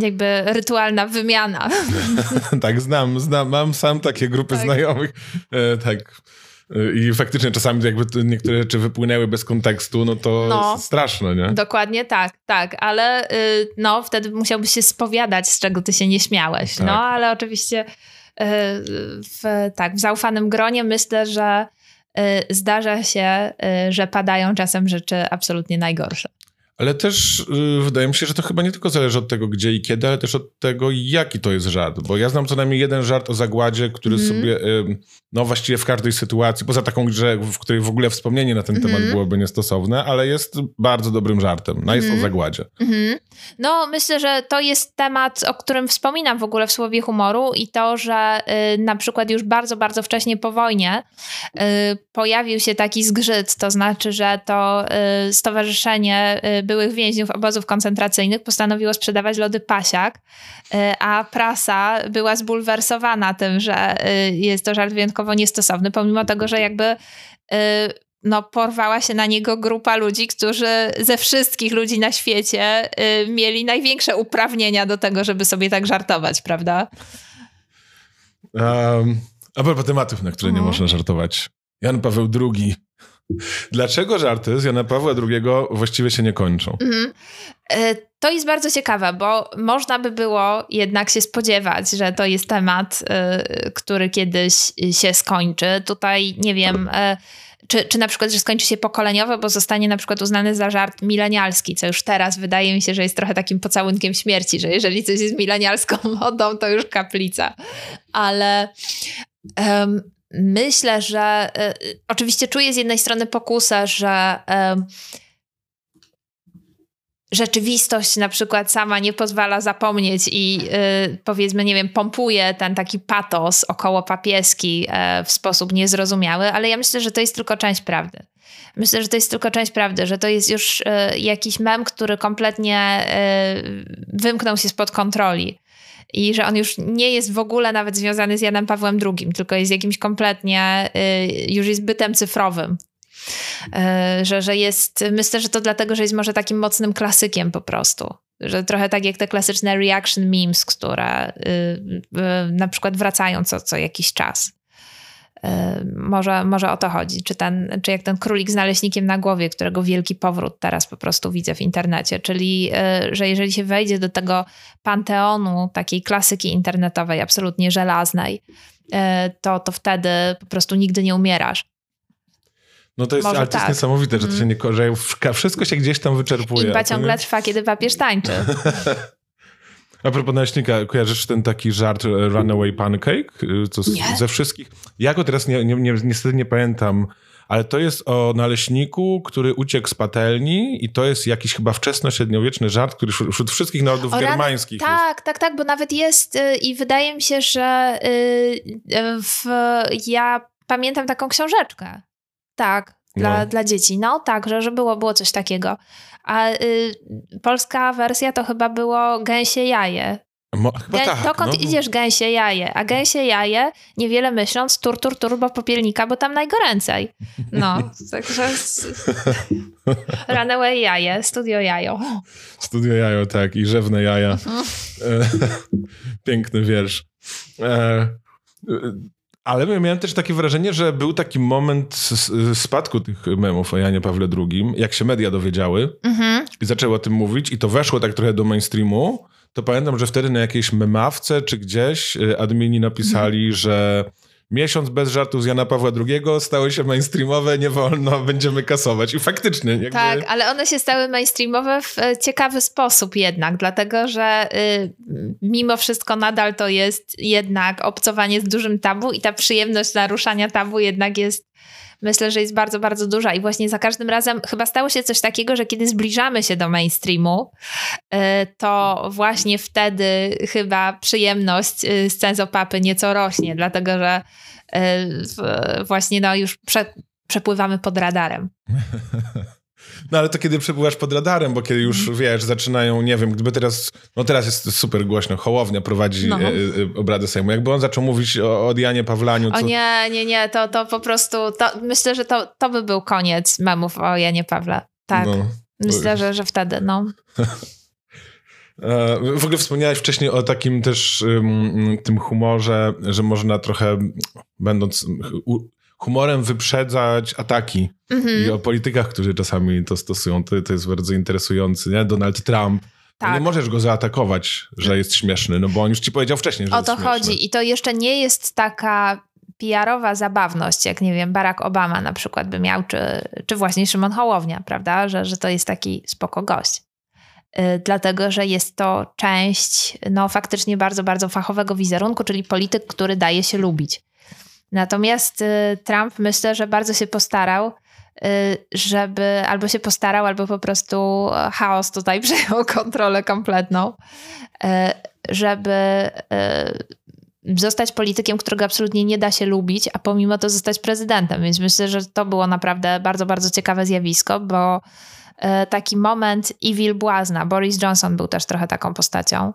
jakby rytualna wymiana. tak, znam, znam, mam sam takie grupy tak. znajomych. E, tak. E, I faktycznie czasami jakby niektóre rzeczy wypłynęły bez kontekstu, no to no, straszne, nie? Dokładnie tak, tak, ale y, no wtedy musiałbyś się spowiadać, z czego ty się nie śmiałeś. No, tak. No, ale oczywiście y, w, tak, w zaufanym gronie myślę, że y, zdarza się, że padają czasem rzeczy absolutnie najgorsze. Ale też yy, wydaje mi się, że to chyba nie tylko zależy od tego, gdzie i kiedy, ale też od tego, jaki to jest żart. Bo ja znam co najmniej jeden żart o zagładzie, który mm. sobie, yy, no właściwie w każdej sytuacji, poza taką grze, w której w ogóle wspomnienie na ten mm. temat mhm. byłoby niestosowne, ale jest bardzo dobrym żartem. No jest mm. o mhm. zagładzie. -hmm. No myślę, że to jest temat, o którym wspominam w ogóle w Słowie Humoru i to, że yy, na przykład już bardzo, bardzo wcześnie po wojnie y, pojawił się taki zgrzyt, to znaczy, że to y, stowarzyszenie y, byłych więźniów obozów koncentracyjnych postanowiło sprzedawać lody pasiak, y, a prasa była zbulwersowana tym, że y, jest to żart wyjątkowo niestosowny, pomimo tego, że jakby y, no, porwała się na niego grupa ludzi, którzy ze wszystkich ludzi na świecie mieli największe uprawnienia do tego, żeby sobie tak żartować, prawda? Um, a propos tematów, na które nie mhm. można żartować. Jan Paweł II Dlaczego żarty z Jana Pawła II właściwie się nie kończą? Mhm. E, to jest bardzo ciekawe, bo można by było jednak się spodziewać, że to jest temat, e, który kiedyś się skończy. Tutaj nie wiem. E, czy, czy na przykład, że skończy się pokoleniowo, bo zostanie na przykład uznany za żart milenialski, co już teraz wydaje mi się, że jest trochę takim pocałunkiem śmierci, że jeżeli coś jest milenialską modą, to już kaplica. Ale um, myślę, że y, oczywiście czuję z jednej strony pokusę, że y, rzeczywistość na przykład sama nie pozwala zapomnieć i y, powiedzmy, nie wiem, pompuje ten taki patos około papieski w sposób niezrozumiały, ale ja myślę, że to jest tylko część prawdy. Myślę, że to jest tylko część prawdy, że to jest już jakiś mem, który kompletnie wymknął się spod kontroli i że on już nie jest w ogóle nawet związany z Janem Pawłem II, tylko jest jakimś kompletnie, y, już jest bytem cyfrowym. Y, że, że jest, myślę, że to dlatego, że jest może takim mocnym klasykiem po prostu. Że trochę tak jak te klasyczne reaction memes, które y, na przykład wracają co, co jakiś czas. Może, może o to chodzi. Czy, ten, czy jak ten królik z naleśnikiem na głowie, którego wielki powrót teraz po prostu widzę w internecie. Czyli, że jeżeli się wejdzie do tego panteonu takiej klasyki internetowej, absolutnie żelaznej, to, to wtedy po prostu nigdy nie umierasz. No to jest, ale to tak. jest niesamowite, że to się mhm. nie, że wszystko się gdzieś tam wyczerpuje. Imba ciągle trwa, kiedy papież tańczy. A propos naleśnika, kojarzysz ten taki żart e, Runaway Pancake? To nie. ze wszystkich. Ja go teraz nie, nie, nie, niestety nie pamiętam, ale to jest o naleśniku, który uciekł z patelni i to jest jakiś chyba wczesno-średniowieczny żart, który wśród wszystkich narodów o, germańskich Tak, jest. tak, tak, bo nawet jest y, i wydaje mi się, że y, w, ja pamiętam taką książeczkę. Tak, dla, no. dla dzieci. No tak, że, że było, było coś takiego. A y, polska wersja to chyba było gęsie jaje. Mo, Gę, tak, dokąd no. idziesz gęsie jaje? A gęsie jaje, niewiele myśląc, tur, tur, tur, bo popielnika, bo tam najgoręcej. No, także Runaway jaje, studio jajo. Studio jajo, tak, i rzewne jaja. Mhm. Piękny wiersz. E, ale miałem też takie wrażenie, że był taki moment spadku tych memów o Janie Pawle II, jak się media dowiedziały mhm. i zaczęły o tym mówić i to weszło tak trochę do mainstreamu, to pamiętam, że wtedy na jakiejś memawce czy gdzieś y, admini napisali, mhm. że miesiąc bez żartów z Jana Pawła II stały się mainstreamowe, nie wolno, będziemy kasować. I faktycznie. Jakby... Tak, ale one się stały mainstreamowe w e, ciekawy sposób jednak, dlatego że y, mimo wszystko nadal to jest jednak obcowanie z dużym tabu i ta przyjemność naruszania tabu jednak jest myślę, że jest bardzo, bardzo duża i właśnie za każdym razem chyba stało się coś takiego, że kiedy zbliżamy się do mainstreamu, y, to właśnie wtedy chyba przyjemność y, z cenzopapy nieco rośnie, dlatego że y, właśnie no już prze, przepływamy pod radarem. No ale to kiedy przepływasz pod radarem, bo kiedy już, wiesz, zaczynają, nie wiem, gdyby teraz, no teraz jest super głośno, Hołownia prowadzi no. e, e, obrady Sejmu. Jakby on zaczął mówić o, o Dianie Pawlaniu. Co... O nie, nie, nie, to, to po prostu, to, myślę, że to, to by był koniec memów o Janie Pawle. Tak. No. Myślę, że, że wtedy, no. E, w ogóle wspomniałeś wcześniej o takim też um, tym humorze, że można trochę, będąc humorem wyprzedzać ataki mm-hmm. i o politykach, którzy czasami to stosują. To, to jest bardzo interesujący, nie? Donald Trump. Tak. Nie możesz go zaatakować, że jest śmieszny, no bo on już ci powiedział wcześniej, że O to jest chodzi i to jeszcze nie jest taka PR-owa zabawność, jak nie wiem, Barack Obama na przykład by miał, czy, czy właśnie Szymon Hołownia, prawda, że, że to jest taki spoko gość. Yy, dlatego, że jest to część no faktycznie bardzo, bardzo fachowego wizerunku, czyli polityk, który daje się lubić. Natomiast y, Trump myślę, że bardzo się postarał, y, żeby albo się postarał, albo po prostu chaos tutaj przejął kontrolę kompletną, y, żeby zostać politykiem, którego absolutnie nie da się lubić, a pomimo to zostać prezydentem. Więc myślę, że to było naprawdę bardzo, bardzo ciekawe zjawisko, bo taki moment Evil Błazna, Boris Johnson był też trochę taką postacią.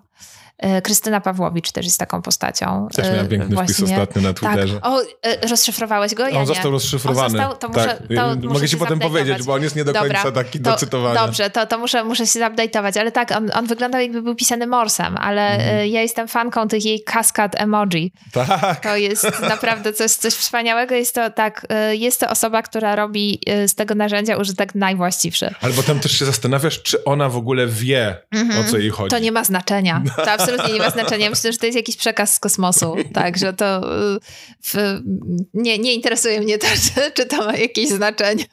E, Krystyna Pawłowicz też jest taką postacią. Też miałem piękny Właśnie. wpis ostatnio na tak. Twitterze. Tak. O, e, rozszyfrowałeś go? Ja on został rozszyfrowany. został, to muszę, tak. to Mogę ci potem powiedzieć, bo on jest nie do Dobra, końca taki to, do cytowania. Dobrze, to, to muszę, muszę się zupdate'ować, ale tak, on, on wyglądał jakby był pisany morsem, ale mm. ja jestem fanką tych jej kaskad emoji. Tak. To jest naprawdę coś, coś wspaniałego. Jest to tak, jest to osoba, która robi z tego narzędzia użytek najwłaściwszy. Ale potem też się zastanawiasz, czy ona w ogóle wie, o co jej chodzi. To nie ma znaczenia. To absolutnie nie ma znaczenia. Myślę, że to jest jakiś przekaz z kosmosu. Tak, że to y, w, nie, nie interesuje mnie też, czy to ma jakieś znaczenie.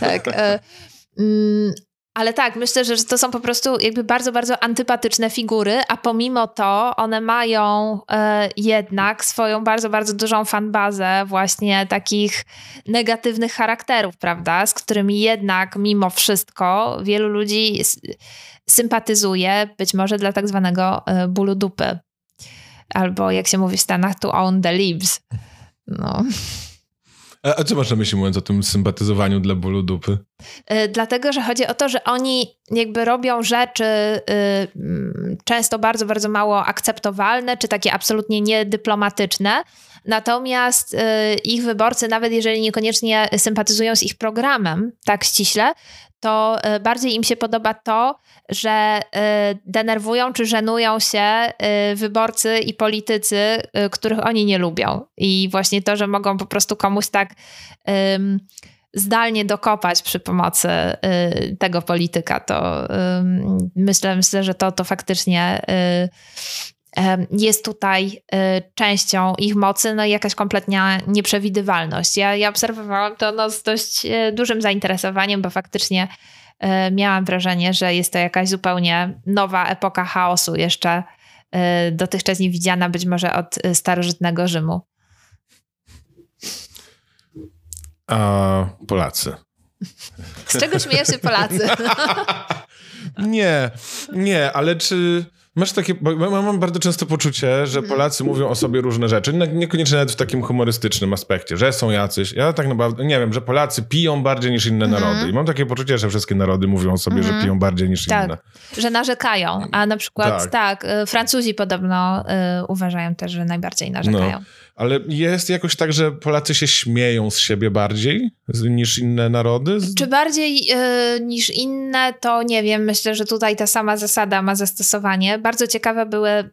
Tak. E, mm, ale tak, myślę, że to są po prostu jakby bardzo, bardzo antypatyczne figury, a pomimo to one mają e, jednak swoją bardzo, bardzo dużą fanbazę właśnie takich negatywnych charakterów, prawda? Z którymi jednak mimo wszystko wielu ludzi sympatyzuje, być może dla tak zwanego e, bólu dupy. Albo jak się mówi w Stanach, to own the leaves. No. A, a co masz na myśli mówiąc o tym sympatyzowaniu dla bólu dupy? Y, dlatego, że chodzi o to, że oni jakby robią rzeczy y, mm, często bardzo, bardzo mało akceptowalne, czy takie absolutnie niedyplomatyczne. Natomiast y, ich wyborcy, nawet jeżeli niekoniecznie sympatyzują z ich programem tak ściśle, to bardziej im się podoba to, że denerwują czy żenują się wyborcy i politycy, których oni nie lubią. I właśnie to, że mogą po prostu komuś tak zdalnie dokopać przy pomocy y, tego polityka, to myślę, myślę że to, to faktycznie y, jest tutaj y, częścią ich mocy, no i jakaś kompletna nieprzewidywalność. Ja, ja obserwowałam to no, z dość dużym zainteresowaniem, bo faktycznie miałam wrażenie, że jest to jakaś zupełnie nowa epoka chaosu, jeszcze dotychczas nie widziana być może od starożytnego Rzymu. a Polacy. Z czego śmieją się Polacy? nie, nie, ale czy masz takie, bo mam bardzo często poczucie, że mhm. Polacy mówią o sobie różne rzeczy, niekoniecznie nawet w takim humorystycznym aspekcie, że są jacyś, ja tak naprawdę, nie wiem, że Polacy piją bardziej niż inne mhm. narody i mam takie poczucie, że wszystkie narody mówią o sobie, że mhm. piją bardziej niż tak, inne. że narzekają, a na przykład tak, tak y, Francuzi podobno y, uważają też, że najbardziej narzekają. No. Ale jest jakoś tak, że Polacy się śmieją z siebie bardziej niż inne narody? Czy bardziej yy, niż inne, to nie wiem. Myślę, że tutaj ta sama zasada ma zastosowanie. Bardzo ciekawe były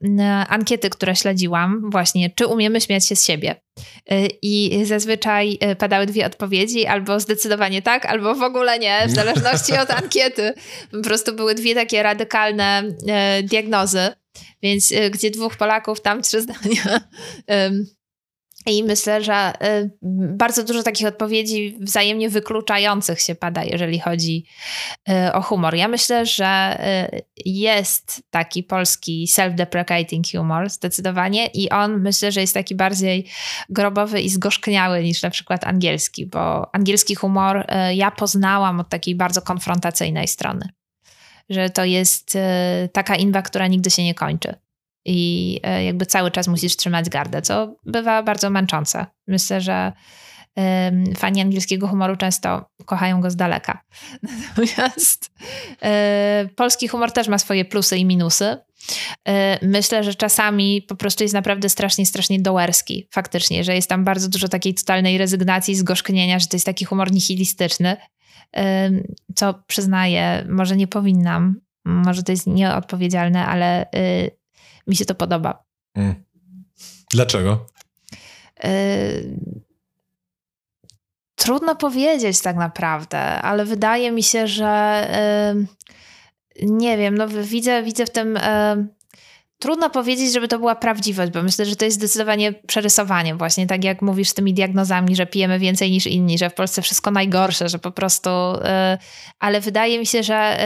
ankiety, które śledziłam, właśnie, czy umiemy śmiać się z siebie. Yy, I zazwyczaj y, padały dwie odpowiedzi, albo zdecydowanie tak, albo w ogóle nie, w zależności od ankiety. Po prostu były dwie takie radykalne diagnozy. Więc gdzie dwóch Polaków, tam trzy zdania. I myślę, że y, bardzo dużo takich odpowiedzi wzajemnie wykluczających się pada, jeżeli chodzi y, o humor. Ja myślę, że y, jest taki polski self-deprecating humor zdecydowanie i on myślę, że jest taki bardziej grobowy i zgorzkniały niż na przykład angielski, bo angielski humor ja poznałam od takiej bardzo konfrontacyjnej strony. Że to jest taka inwa, która nigdy się nie kończy i e, jakby cały czas musisz trzymać gardę, co bywa bardzo męczące. Myślę, że fani angielskiego humoru często kochają go z daleka. Natomiast e, polski humor też ma swoje plusy i minusy. E, myślę, że czasami po prostu jest naprawdę strasznie, strasznie doerski, faktycznie, że jest tam bardzo dużo takiej totalnej rezygnacji, zgorzknienia, że to jest taki humor nihilistyczny, co przyznaję, może nie powinnam, może to jest nieodpowiedzialne, ale y, mi się to podoba. Mm. Dlaczego? Y trudno powiedzieć tak naprawdę, ale wydaje mi się, że y nie wiem, no widzę, widzę w tym. Y trudno powiedzieć, żeby to była prawdziwość, bo myślę, że to jest zdecydowanie przerysowanie, właśnie tak jak mówisz z tymi diagnozami, że pijemy więcej niż inni, że w Polsce wszystko najgorsze, że po prostu. Ale wydaje mi się, że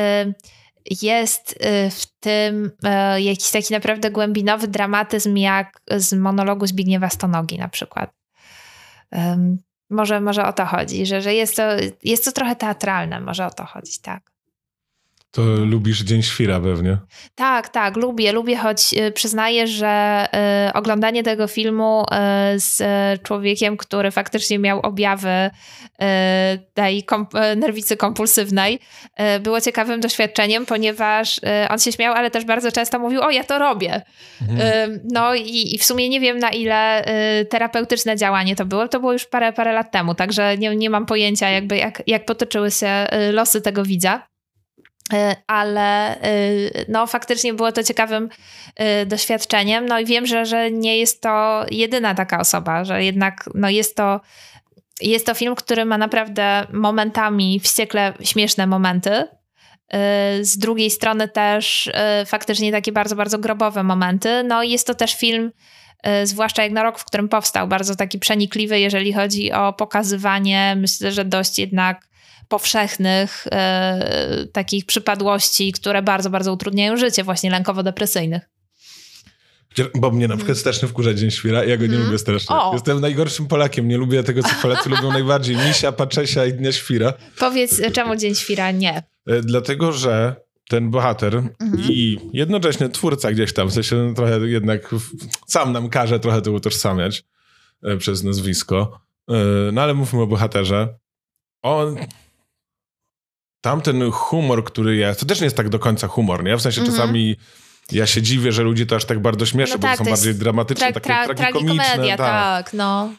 jest y, w tym y, jakiś taki naprawdę głębinowy dramatyzm, jak z monologu Zbigniewa Stonogi na przykład. Może, może o to chodzi, że, że jest, to, jest to trochę teatralne, może o to chodzić, tak. To lubisz Dzień Świra pewnie. Tak, tak, lubię, lubię, choć y, przyznaję, że y, oglądanie tego filmu y, z człowiekiem, który faktycznie miał objawy tej komp nerwicy kompulsywnej, było ciekawym doświadczeniem, ponieważ on się śmiał, ale też bardzo często mówił, o ja to robię. Mhm. No i, i, w sumie nie wiem na ile terapeutyczne działanie to było, to było już parę, parę lat temu, także nie, nie mam pojęcia jakby jak, jak potoczyły się losy tego widza. E, ale e, no, faktycznie było to ciekawym e, doświadczeniem. No i wiem, że, że nie jest to jedyna taka osoba, że jednak no, jest to. Jest to film, który ma naprawdę momentami wściekle śmieszne momenty. Z drugiej strony też faktycznie takie bardzo, bardzo grobowe momenty. No i jest to też film, zwłaszcza jak na rok, w którym powstał, bardzo taki przenikliwy, jeżeli chodzi o pokazywanie, myślę, że dość jednak powszechnych e, takich przypadłości, które bardzo, bardzo utrudniają życie, właśnie lękowo-depresyjnych. Bo mnie na przykład strasznie wkurza Dzień Świra ja go nie mm. lubię strasznie. O. Jestem najgorszym Polakiem, nie lubię tego, co Polacy lubią najbardziej. Misia, Paczesia i Dnia Świra. Powiedz, czemu Dzień Świra nie? E, dlatego, że ten bohater mhm. i jednocześnie twórca gdzieś tam, w sensie trochę jednak sam nam każe trochę to utożsamiać e, przez nazwisko. No ale mówmy o bohaterze. On tamten humor, który jest, to też nie jest tak do końca humor, nie? W sensie mm -hmm. czasami ja się dziwię, że ludzi to aż tak bardzo śmieszy, no bo tak, są bardziej dramatyczne, tra takie tra tragikomiczne. Tragikomedia, tak. tak, no.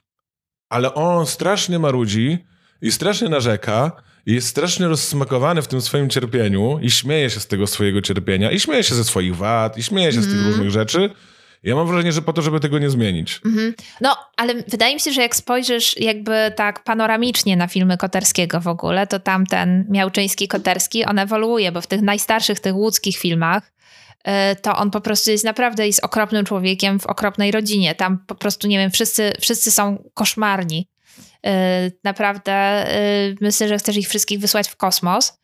Ale on strasznie marudzi i strasznie narzeka i jest strasznie rozsmakowany w tym swoim cierpieniu i śmieje się z tego swojego cierpienia i śmieje się ze swoich wad i śmieje się mm. z tych mhm. różnych rzeczy. Ja mam wrażenie, że po to, żeby tego nie zmienić. Mm-hmm. No, ale wydaje mi się, że jak spojrzysz jakby tak panoramicznie na filmy Koterskiego w ogóle, to tamten Miałczyński, Koterski, on ewoluuje, bo w tych najstarszych, tych łódzkich filmach y, to on po prostu jest naprawdę jest okropnym człowiekiem w okropnej rodzinie. Tam po prostu, nie wiem, wszyscy, wszyscy są koszmarni. Y, naprawdę y, myślę, że chcesz ich wszystkich wysłać w kosmos.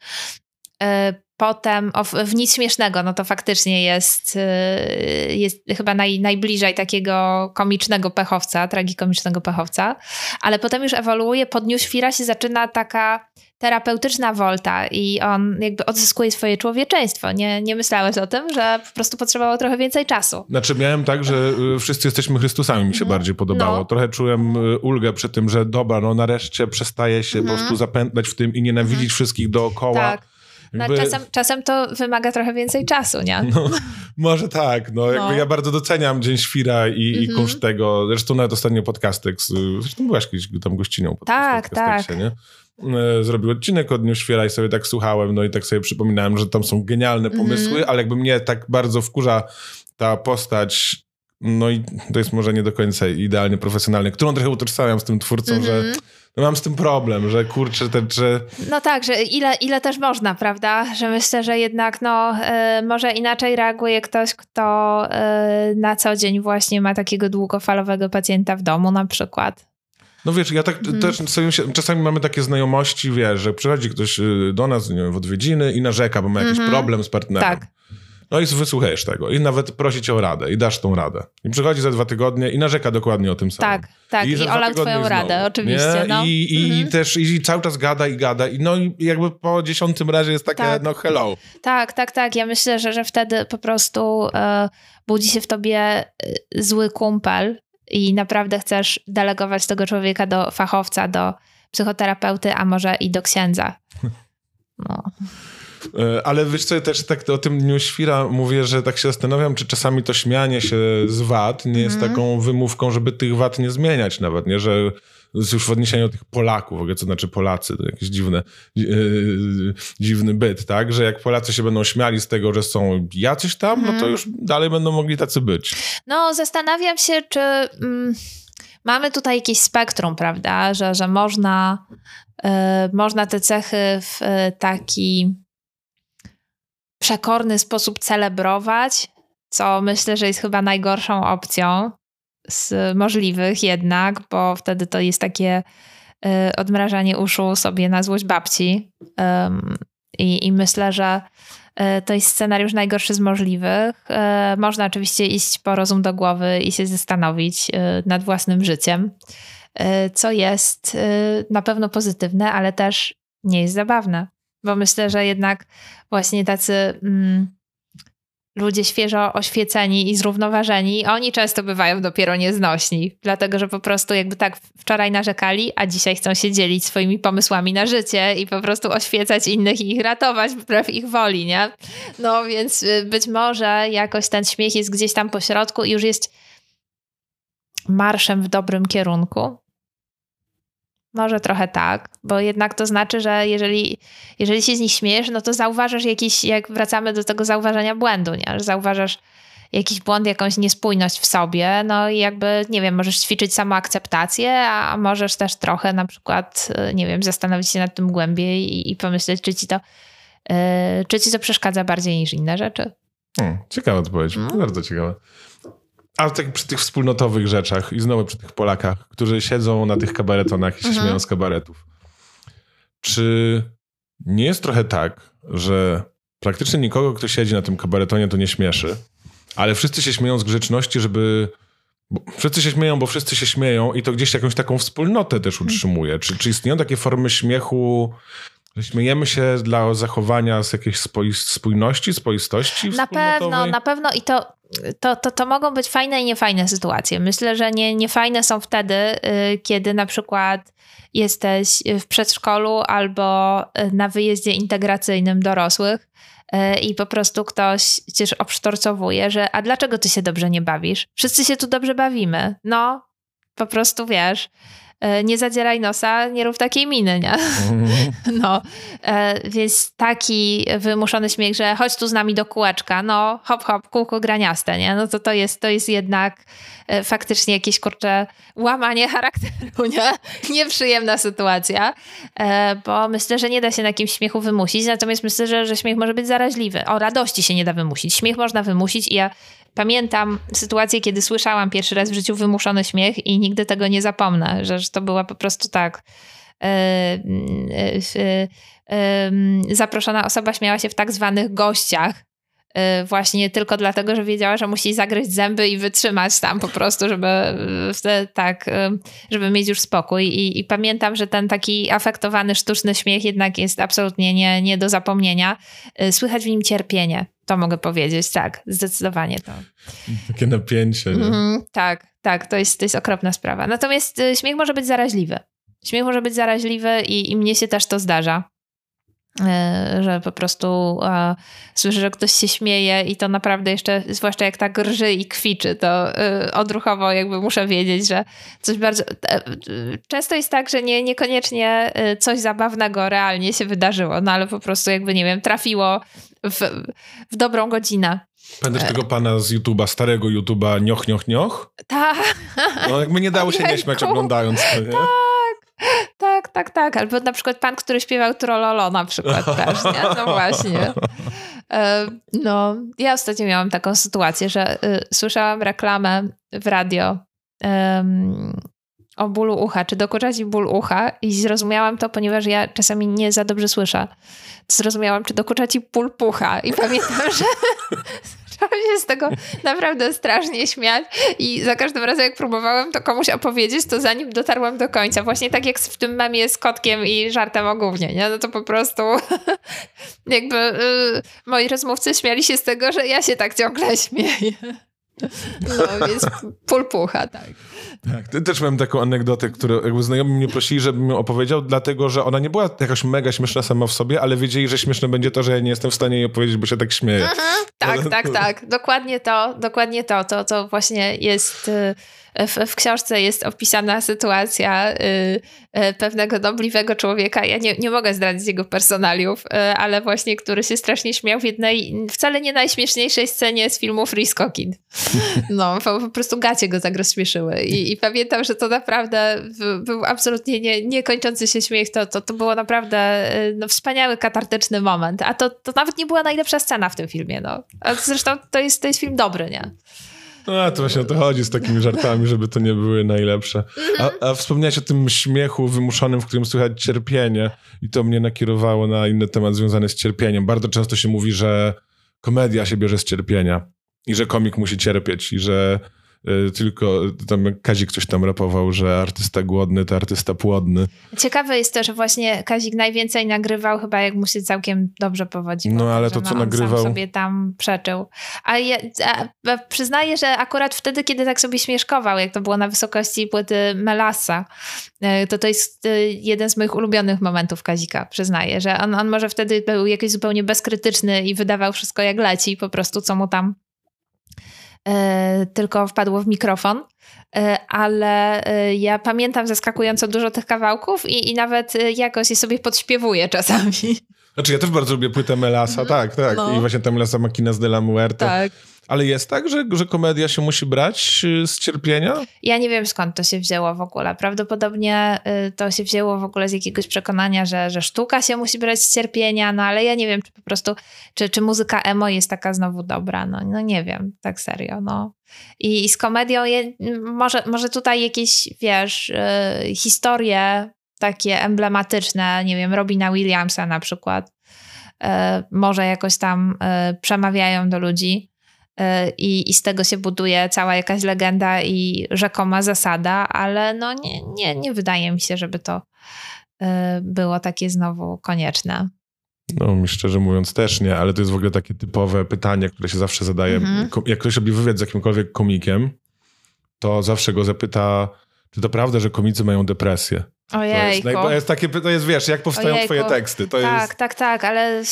Potem o, w nic śmiesznego, no to faktycznie jest, y, jest chyba naj, najbliżej takiego komicznego pechowca, tragikomicznego pechowca, ale potem już ewoluuje, pod New Świra się zaczyna taka terapeutyczna wolta i on jakby odzyskuje swoje człowieczeństwo. Nie, nie myślałeś o tym, że po prostu potrzebowało trochę więcej czasu. Znaczy miałem tak, że y, wszyscy jesteśmy Chrystusami, mi się mhm. bardziej podobało. No. Trochę czułem y, ulgę przy tym, że dobra, no nareszcie przestaje się mhm. po prostu zapętlać w tym i nienawidzić mhm. wszystkich dookoła. Tak no, jakby... czasem, czasem to wymaga trochę więcej czasu, nie? No, może tak. No, jakby no. Ja bardzo doceniam Dzień Świra i, mm -hmm. i mhm. kunszt tego. Zresztą nawet ostatnio podcastek, zresztą byłaś kiedyś tam gościnią pod tak, tak. nie? E, zrobił odcinek od Dniu Świra i sobie tak słuchałem, no i tak sobie przypominałem, że tam są genialne mhm. pomysły, mm -hmm. ale jakby mnie tak bardzo wkurza ta postać no i to jest może nie do końca idealnie profesjonalny, którą trochę utożsamiam z tym twórcą, mm -hmm. że mhm no mam z tym problem, że kurczę, te, że... No tak, że ile, ile też można, prawda? Że myślę, że jednak no, y, może inaczej reaguje ktoś, kto y, na co dzień właśnie ma takiego długofalowego pacjenta w domu na przykład. No wiesz, ja tak hmm. też czasami mamy takie znajomości, wiesz, że przychodzi ktoś y, do nas nie wiem, w odwiedziny i narzeka, bo ma jakiś mm -hmm. problem z partnerem. Tak. No i wysłuchajesz tego i nawet prosi cię o radę i dasz tą radę. I przychodzi za dwa tygodnie i narzeka dokładnie o tym samym. Tak, tak. I, I olał twoją radę, oczywiście. No. I, i, mhm. i też i cały czas gada i gada. I no i jakby po dziesiątym razie jest takie, tak. no hello. Tak, tak, tak. Ja myślę, że, że wtedy po prostu e, budzi się w tobie e, zły kumpel i naprawdę chcesz delegować tego człowieka do fachowca, do psychoterapeuty, a może i do księdza. No. E, ale wiesz co, też tak o tym Dniu Świra mówię, że tak się zastanawiam, czy czasami to śmianie się z wad nie jest mm. taką wymówką, żeby tych wad nie zmieniać nawet, nie? Że już w odniesieniu do tych Polaków, w ogóle co znaczy Polacy, to jakiś dziwny, yy, dziwny byt, tak? Że jak Polacy się będą śmiali z tego, że są jacyś tam, mm. no to mhm. już dalej będą mogli tacy być. No, zastanawiam się, czy mm, mamy tutaj jakieś spektrum, prawda? Że, że można, yy, można te cechy w taki przekorny sposób celebrować, co myślę, że jest chyba najgorszą opcją z możliwych jednak, bo wtedy to jest takie y, odmrażanie uszu sobie na złość babci. Um, i, I myślę, że y, to jest scenariusz najgorszy z możliwych. Y, można oczywiście iść po rozum do głowy i się zastanowić y, nad własnym życiem, co jest na pewno pozytywne, ale też nie jest zabawne. Bo myślę, że jednak właśnie tacy mm, ludzie świeżo oświeceni i zrównoważeni, oni często bywają dopiero nieznośni, dlatego że po prostu jakby tak wczoraj narzekali, a dzisiaj chcą się dzielić swoimi pomysłami na życie i po prostu oświecać innych i ich ratować wbrew ich woli, nie? No więc y, być może jakoś ten śmiech jest gdzieś tam po środku i już jest marszem w dobrym kierunku, może trochę tak, bo jednak to znaczy, że jeżeli, jeżeli się z nich śmiejesz, no to zauważasz jakiś, jak wracamy do tego zauważania błędu, nie? że zauważasz jakiś błąd, jakąś niespójność w sobie, no i jakby, nie wiem, możesz ćwiczyć samoakceptację, a możesz też trochę na przykład, nie wiem, zastanowić się nad tym głębiej i, i pomyśleć, czy ci to, yy, czy ci to przeszkadza bardziej niż inne rzeczy. Hmm, ciekawa odpowiedź, hmm? bardzo ciekawa. Ale tak przy tych wspólnotowych rzeczach i znowu przy tych Polakach, którzy siedzą na tych kabaretonach i się mhm. śmieją z kabaretów. Czy nie jest trochę tak, że praktycznie nikogo, kto siedzi na tym kabaretonie, to nie śmieszy, ale wszyscy się śmieją z grzeczności, żeby wszyscy się śmieją, bo wszyscy się śmieją i to gdzieś jakąś taką wspólnotę też utrzymuje. Czy, czy istnieją takie formy śmiechu Śmiejemy się dla zachowania z jakiejś spójności, spoistości Na pewno, na pewno i to, to, to, to mogą być fajne i niefajne sytuacje. Myślę, że nie, niefajne są wtedy, y, kiedy na przykład jesteś w przedszkolu albo y, na wyjeździe integracyjnym dorosłych y, i po prostu ktoś cię obsztorcowuje, że a dlaczego ty się dobrze nie bawisz? Wszyscy się tu dobrze bawimy. No, po prostu wiesz, nie zadzieraj nosa, nie rób takiej miny, nie? Mm. No, e, więc taki wymuszony śmiech, że chodź tu z nami do kółeczka, no hop, hop, kółko graniaste, nie? No to to jest, to jest jednak e, faktycznie jakieś, kurcze, łamanie charakteru, nie? Nieprzyjemna sytuacja, bo myślę, że nie da się na kimś śmiechu wymusić, natomiast myślę, że, że śmiech może być zaraźliwy. O radości się nie da wymusić. Śmiech można wymusić i ja Pamiętam sytuację, kiedy słyszałam pierwszy raz w życiu wymuszony śmiech i nigdy tego nie zapomnę, że, to była po prostu tak. Yy, yy, yy, zaproszona osoba śmiała się w tak zwanych gościach, właśnie tylko dlatego, że wiedziała, że musi zagryźć zęby i wytrzymać tam po prostu, żeby y, tak, y, żeby mieć już spokój. I, I, pamiętam, że ten taki afektowany, sztuczny śmiech jednak jest absolutnie nie, nie do zapomnienia. Słychać w nim cierpienie. To mogę powiedzieć, tak, zdecydowanie to. Takie napięcie. Mm, tak, tak, to jest, to jest okropna sprawa. Natomiast y, śmiech może być zaraźliwy. Śmiech może być zaraźliwy i, i mnie się też to zdarza. E, że po prostu a, słyszę, że ktoś się śmieje i to naprawdę jeszcze, zwłaszcza jak tak rży i kwiczy, to y, odruchowo jakby muszę wiedzieć, że coś bardzo... E, często jest tak, że nie, niekoniecznie coś zabawnego realnie się wydarzyło, no ale po prostu jakby, nie wiem, trafiło w, w dobrą godzinę. Pamiętasz tego pana z YouTube'a, starego YouTube'a, nioch, nioch, nioch? Tak. No jakby nie dało się nie śmiać oglądając to, nie? Tak. Tak, tak, tak. Albo na przykład pan, który śpiewał Trololo na przykład też, nie? No właśnie. E, no, ja ostatnio miałam taką sytuację, że y, słyszałam reklamę w radio o bólu ucha, czy dokuczać mi ból ucha i zrozumiałam to, ponieważ ja czasami nie za dobrze słyszę. Zrozumiałam, czy dokucza ci ból pucha i pamiętam, że zaczęłam się z tego naprawdę strasznie śmiać i za każdym razem jak próbowałam to komuś opowiedzieć, to zanim dotarłam do końca, właśnie tak jak w tym memie z kotkiem i żartem o gównie, nie? No to po prostu jakby y, moi rozmówcy śmiali się z tego, że ja się tak ciągle śmieję. No, więc pulpucha, tak. Tak, też miałem taką anegdotę, którą jakby znajomi mnie prosili, żebym ją opowiedział, dlatego, że ona nie była jakaś mega śmieszna sama w sobie, ale wiedzieli, że śmieszne będzie to, że ja nie jestem w stanie jej opowiedzieć, bo się tak śmieję. Mhm, tak, tak, tak. Dokładnie to, dokładnie to. To, to właśnie jest... Y w, w książce jest opisana sytuacja y, y, pewnego nobliwego człowieka. Ja nie, nie mogę zdradzić jego personaliów, y, ale właśnie, który się strasznie śmiał w jednej, wcale nie najśmieszniejszej scenie z filmu Frisco Kid. No, po, po prostu gacie go tak rozśmieszyły. I, I, pamiętam, że to naprawdę był absolutnie nie, niekończący się śmiech. To, to, to było naprawdę no, wspaniały, katartyczny moment. A to, to nawet nie była najlepsza scena w tym filmie. No. A zresztą to jest, to jest film dobry, nie? No, to właśnie o to chodzi z takimi żartami, żeby to nie były najlepsze. A, a wspomniałeś o tym śmiechu wymuszonym, w którym słychać cierpienie i to mnie nakierowało na inny temat związany z cierpieniem. Bardzo często się mówi, że komedia się bierze z cierpienia i że komik musi cierpieć i że tylko tam Kazik coś tam rapował, że artysta głodny to artysta płodny. Ciekawe jest to, że właśnie Kazik najwięcej nagrywał chyba jak mu się całkiem dobrze powodziło. No ale to co nagrywał... Sobie tam przeczył. A ja a, przyznaję, że akurat wtedy, kiedy tak sobie śmieszkował, jak to było na wysokości płyty Melasa, y, to to jest y, jeden z moich ulubionych momentów Kazika, przyznaję, że on, on może wtedy był jakiś zupełnie bezkrytyczny i wydawał wszystko jak leci, po prostu co mu tam tylko wpadło w mikrofon. E, ale e, ja pamiętam zaskakująco dużo tych kawałków i, i nawet jakoś je sobie podśpiewuję czasami. Znaczy ja też bardzo lubię płytę Melasa, mm, tak, tak. No. I właśnie ta Melasa Makinas de la Muerte. Tak. Ale jest tak, że, że komedia się musi brać y, z cierpienia? Ja nie wiem skąd to się wzięło w ogóle. Prawdopodobnie y, to się wzięło w ogóle z jakiegoś przekonania, że, że sztuka się musi brać z cierpienia, no ale ja nie wiem, czy po prostu, czy, czy muzyka emo jest taka znowu dobra. No, no nie wiem, tak serio. No. I, i z komedią je, może, może tutaj jakieś, wiesz, y, historie takie emblematyczne, nie wiem, Robina Williamsa na przykład, może jakoś tam przemawiają do ludzi. E, i, i z tego się buduje cała jakaś legenda i rzekoma zasada, ale no nie, nie, nie wydaje mi się, żeby to było takie znowu konieczne. No, mi szczerze mówiąc też nie, ale to jest w ogóle takie typowe pytanie, które się zawsze zadaje. Mhm. Jak ktoś robi wywiad z jakimkolwiek komikiem, to zawsze go zapyta, czy to prawda, że komicy mają depresję? Ojej. To jest, takie, to jest, wiesz, jak powstają Ojejku. twoje teksty. To tak, jest... tak, tak, ale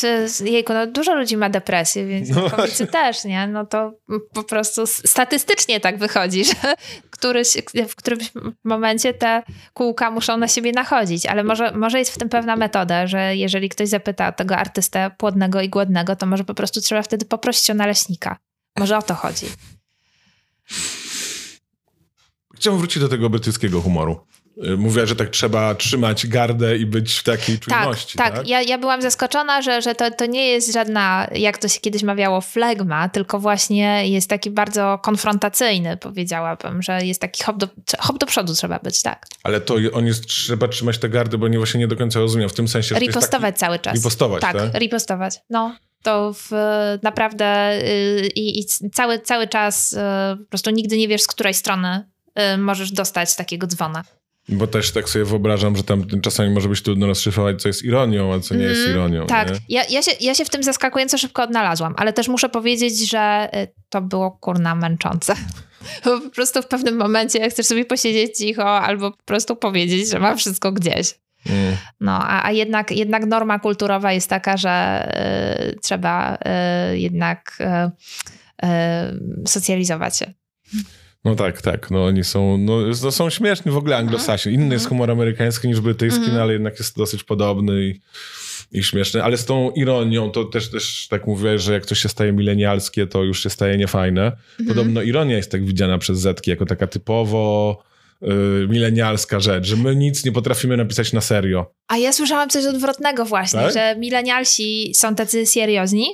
jejku, no dużo ludzi ma depresję, więc no komicy też, nie? No to po prostu statystycznie tak wychodzi, że któryś, w którymś momencie te kółka muszą na siebie nachodzić, ale może, może jest w tym pewna metoda, że jeżeli ktoś zapyta tego artystę płodnego i głodnego, to może po prostu trzeba wtedy poprosić o naleśnika. Może o to chodzi. Chciałbym wrócić do tego brytyjskiego humoru. Y, mówiła, że tak trzeba trzymać gardę i być w takiej tak, czujności. Tak, tak. Ja, ja byłam zaskoczona, że, że to, to nie jest żadna, jak to się kiedyś mawiało, flegma, tylko właśnie jest taki bardzo konfrontacyjny, powiedziałabym, że jest taki hop do, hop do przodu trzeba być, tak. Ale to on jest, trzeba trzymać te gardy, bo nie właśnie nie do końca rozumiem, w tym sensie, że Ripostować taki, cały czas. Ripostować, tak? Tak, ripostować, no to w, naprawdę yy, i, cały, cały czas yy, po prostu nigdy nie wiesz, z której strony możesz dostać takiego dzwona. Bo też tak sobie wyobrażam, że tam czasami może być trudno rozszyfrować, co jest ironią, a co nie jest mm, ironią. Tak, nie? Ja, ja, się, ja się w tym zaskakująco szybko odnalazłam, ale też muszę powiedzieć, że y, to było kurna męczące. Bo po prostu w pewnym momencie chcesz sobie posiedzieć cicho albo po prostu powiedzieć, że ma wszystko gdzieś. Mm. No, a, a jednak, jednak norma kulturowa jest taka, że y, trzeba y, jednak y, y socjalizować się. No tak, tak. No oni są, no, no są śmieszni w ogóle anglosasi. Inny jest humor amerykański niż brytyjski, mm. no, ale jednak jest dosyć podobny i, i śmieszny. Ale z tą ironią to też, też tak mówię, że jak coś się staje milenialskie, to już się staje niefajne. Podobno ironia jest tak widziana przez Zetki jako taka typowo y, milenialska rzecz, że my nic nie potrafimy napisać na serio. A ja słyszałam coś odwrotnego właśnie, tak? że milenialsi są tacy seriozni,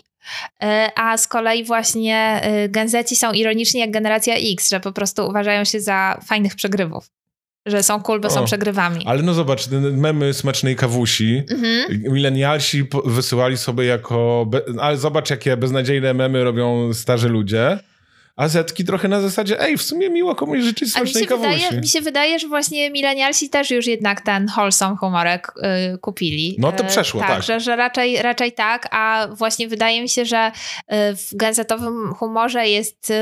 a z kolei właśnie e, genzeci są ironiczni jak generacja X, że po prostu uważają się za fajnych przegrywów. Że są cool, bo o, są przegrywami. Ale no zobacz, memy smacznej kawusi, mhm. milenialsi wysyłali sobie jako... Ale zobacz, jakie beznadziejne memy robią starzy ludzie a Zetki trochę na zasadzie, ej, w sumie miło komuś życzyć smacznej kawusi. Wydaje, mi się wydaje, że właśnie milenialsi też już jednak ten wholesome humorek y, kupili. No to y, przeszło, tak. tak. Że, że raczej, raczej tak, a właśnie wydaje mi się, że y, w genzetowym humorze jest y,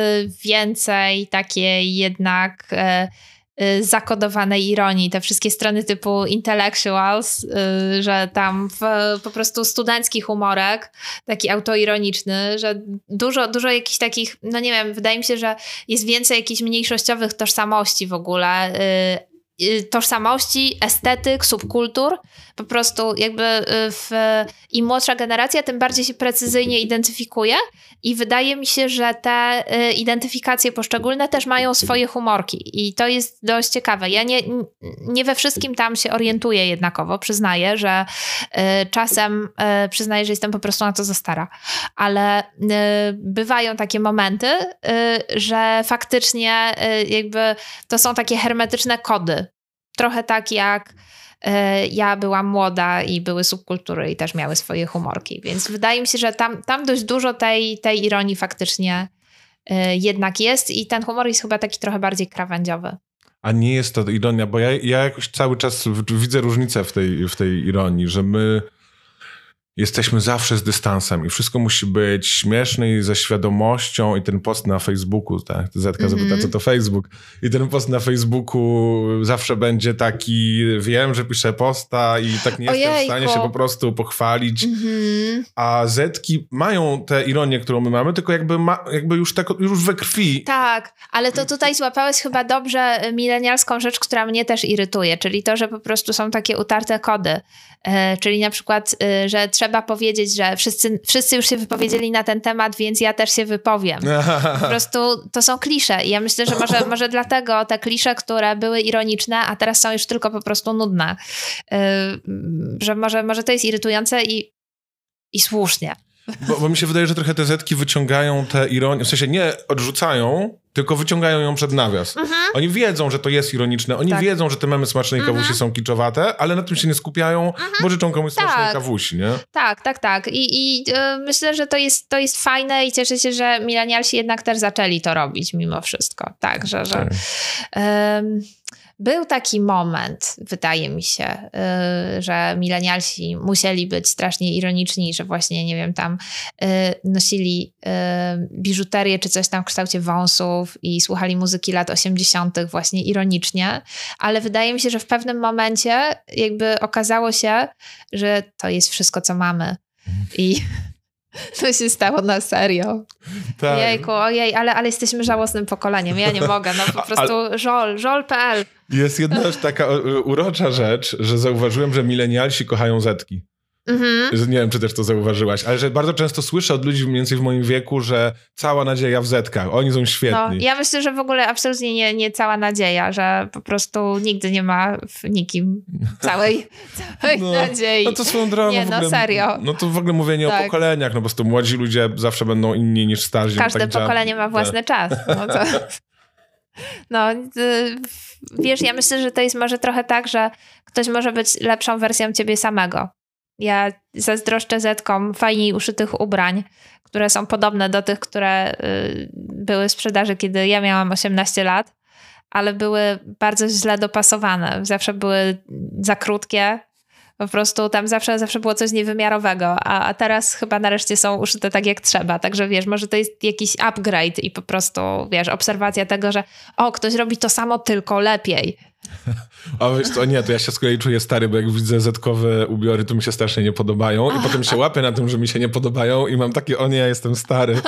więcej takiej jednak Y, zakodowanej ironii, te wszystkie strony typu intellectuals, y, że tam w, po prostu studencki humorek, taki autoironiczny, że dużo, dużo jakichś takich, no nie wiem, wydaje mi się, że jest więcej jakichś mniejszościowych tożsamości w ogóle, y, tożsamości, estetyk, subkultur. Po prostu jakby w, im młodsza generacja, tym bardziej się precyzyjnie identyfikuje i wydaje mi się, że te y, identyfikacje poszczególne też mają swoje humorki i to jest dość ciekawe. Ja nie, nie we wszystkim tam się orientuję jednakowo, przyznaję, że y, czasem y, przyznaję, że jestem po prostu na to za stara, ale bywają takie momenty, że faktycznie jakby to są takie hermetyczne kody. Trochę tak jak E, ja byłam młoda i były subkultury i też miały swoje humorki, więc wydaje mi się, że tam, tam dość dużo tej, tej ironii faktycznie e, jednak jest i ten humor jest chyba taki trochę bardziej krawędziowy. A nie jest to ironia, bo ja, ja jakoś cały czas widzę różnicę w tej, w tej ironii, że my jesteśmy zawsze z dystansem i wszystko musi być śmieszne i ze świadomością i ten post na Facebooku, tak, Zetka mm -hmm. zapyta, co to Facebook i ten post na Facebooku zawsze będzie taki, wiem, że piszę posta i tak nie Ojejko. jestem w stanie się po prostu pochwalić, mm -hmm. a Zetki mają tę ironię, którą my mamy, tylko jakby, ma, jakby już, tak, już we krwi. Tak, ale to tutaj złapałeś chyba dobrze milenialską rzecz, która mnie też irytuje, czyli to, że po prostu są takie utarte kody, e, czyli na przykład, e, że trzeba trzeba powiedzieć, że wszyscy, wszyscy już się wypowiedzieli na ten temat, więc ja też się wypowiem. Po prostu to są klisze i ja myślę, że może, może dlatego te klisze, które były ironiczne, a teraz są już tylko po prostu nudne, yy, że może, może to jest irytujące i, i słusznie. Bo, bo, mi się wydaje, że trochę te zetki wyciągają te ironie, w sensie nie odrzucają, tylko wyciągają ją przed nawias. Mhm. Oni wiedzą, że to jest ironiczne, oni tak. wiedzą, że te memy smacznej mhm. kawusi są kiczowate, ale na tym się nie skupiają, mhm. bo życzą komuś tak. smacznej kawusi, nie? Tak, tak, tak. I, i y, myślę, że to jest, to jest fajne i cieszę się, że milenialsi jednak też zaczęli to robić mimo wszystko. Tak, że... że okay. Był taki moment, wydaje mi się, yy, że milenialsi musieli być strasznie ironiczni, że właśnie, nie wiem, tam yy, nosili yy, biżuterię czy coś tam w kształcie wąsów i słuchali muzyki lat 80. właśnie ironicznie, ale wydaje mi się, że w pewnym momencie jakby okazało się, że to jest wszystko, co mamy. I to się stało na serio. Tak. Jejku, ojej, ale, ale jesteśmy żałosnym pokoleniem. Ja nie mogę, no po prostu ale... żol, żol.pl. Jest jedna taka urocza rzecz, że zauważyłem, że milenialsi kochają zetki. Mhm. Nie wiem, czy też to zauważyłaś, ale że bardzo często słyszę od ludzi mniej więcej w moim wieku, że cała nadzieja w zetkach, oni są świetni. No, ja myślę, że w ogóle absolutnie nie, nie cała nadzieja, że po prostu nigdy nie ma w nikim całej, całej no, nadziei. No to swoją drogą Nie, no ogóle, serio. No to w ogóle mówienie tak. o pokoleniach, no po prostu młodzi ludzie zawsze będą inni niż starzy. Każde tak pokolenie ma własny tak. czas. No, to, no y, wiesz, ja myślę, że to jest może trochę tak, że ktoś może być lepszą wersją ciebie samego. Ja zazdroszczę zetkom fajniej uszytych ubrań, które są podobne do tych, które y, były w sprzedaży, kiedy ja miałam 18 lat, ale były bardzo źle dopasowane. Zawsze były za krótkie. Po prostu tam zawsze, zawsze było coś niewymiarowego, a, a teraz chyba nareszcie są uszyte tak jak trzeba. Także wiesz, może to jest jakiś upgrade i po prostu wiesz, obserwacja tego, że o, ktoś robi to samo, tylko lepiej. A wiesz co, nie, to ja się z kolei czuję stary, bo jak widzę zetkowe ubiory, to mi się strasznie nie podobają i potem się łapię na tym, że mi się nie podobają i mam takie, o nie, ja jestem stary.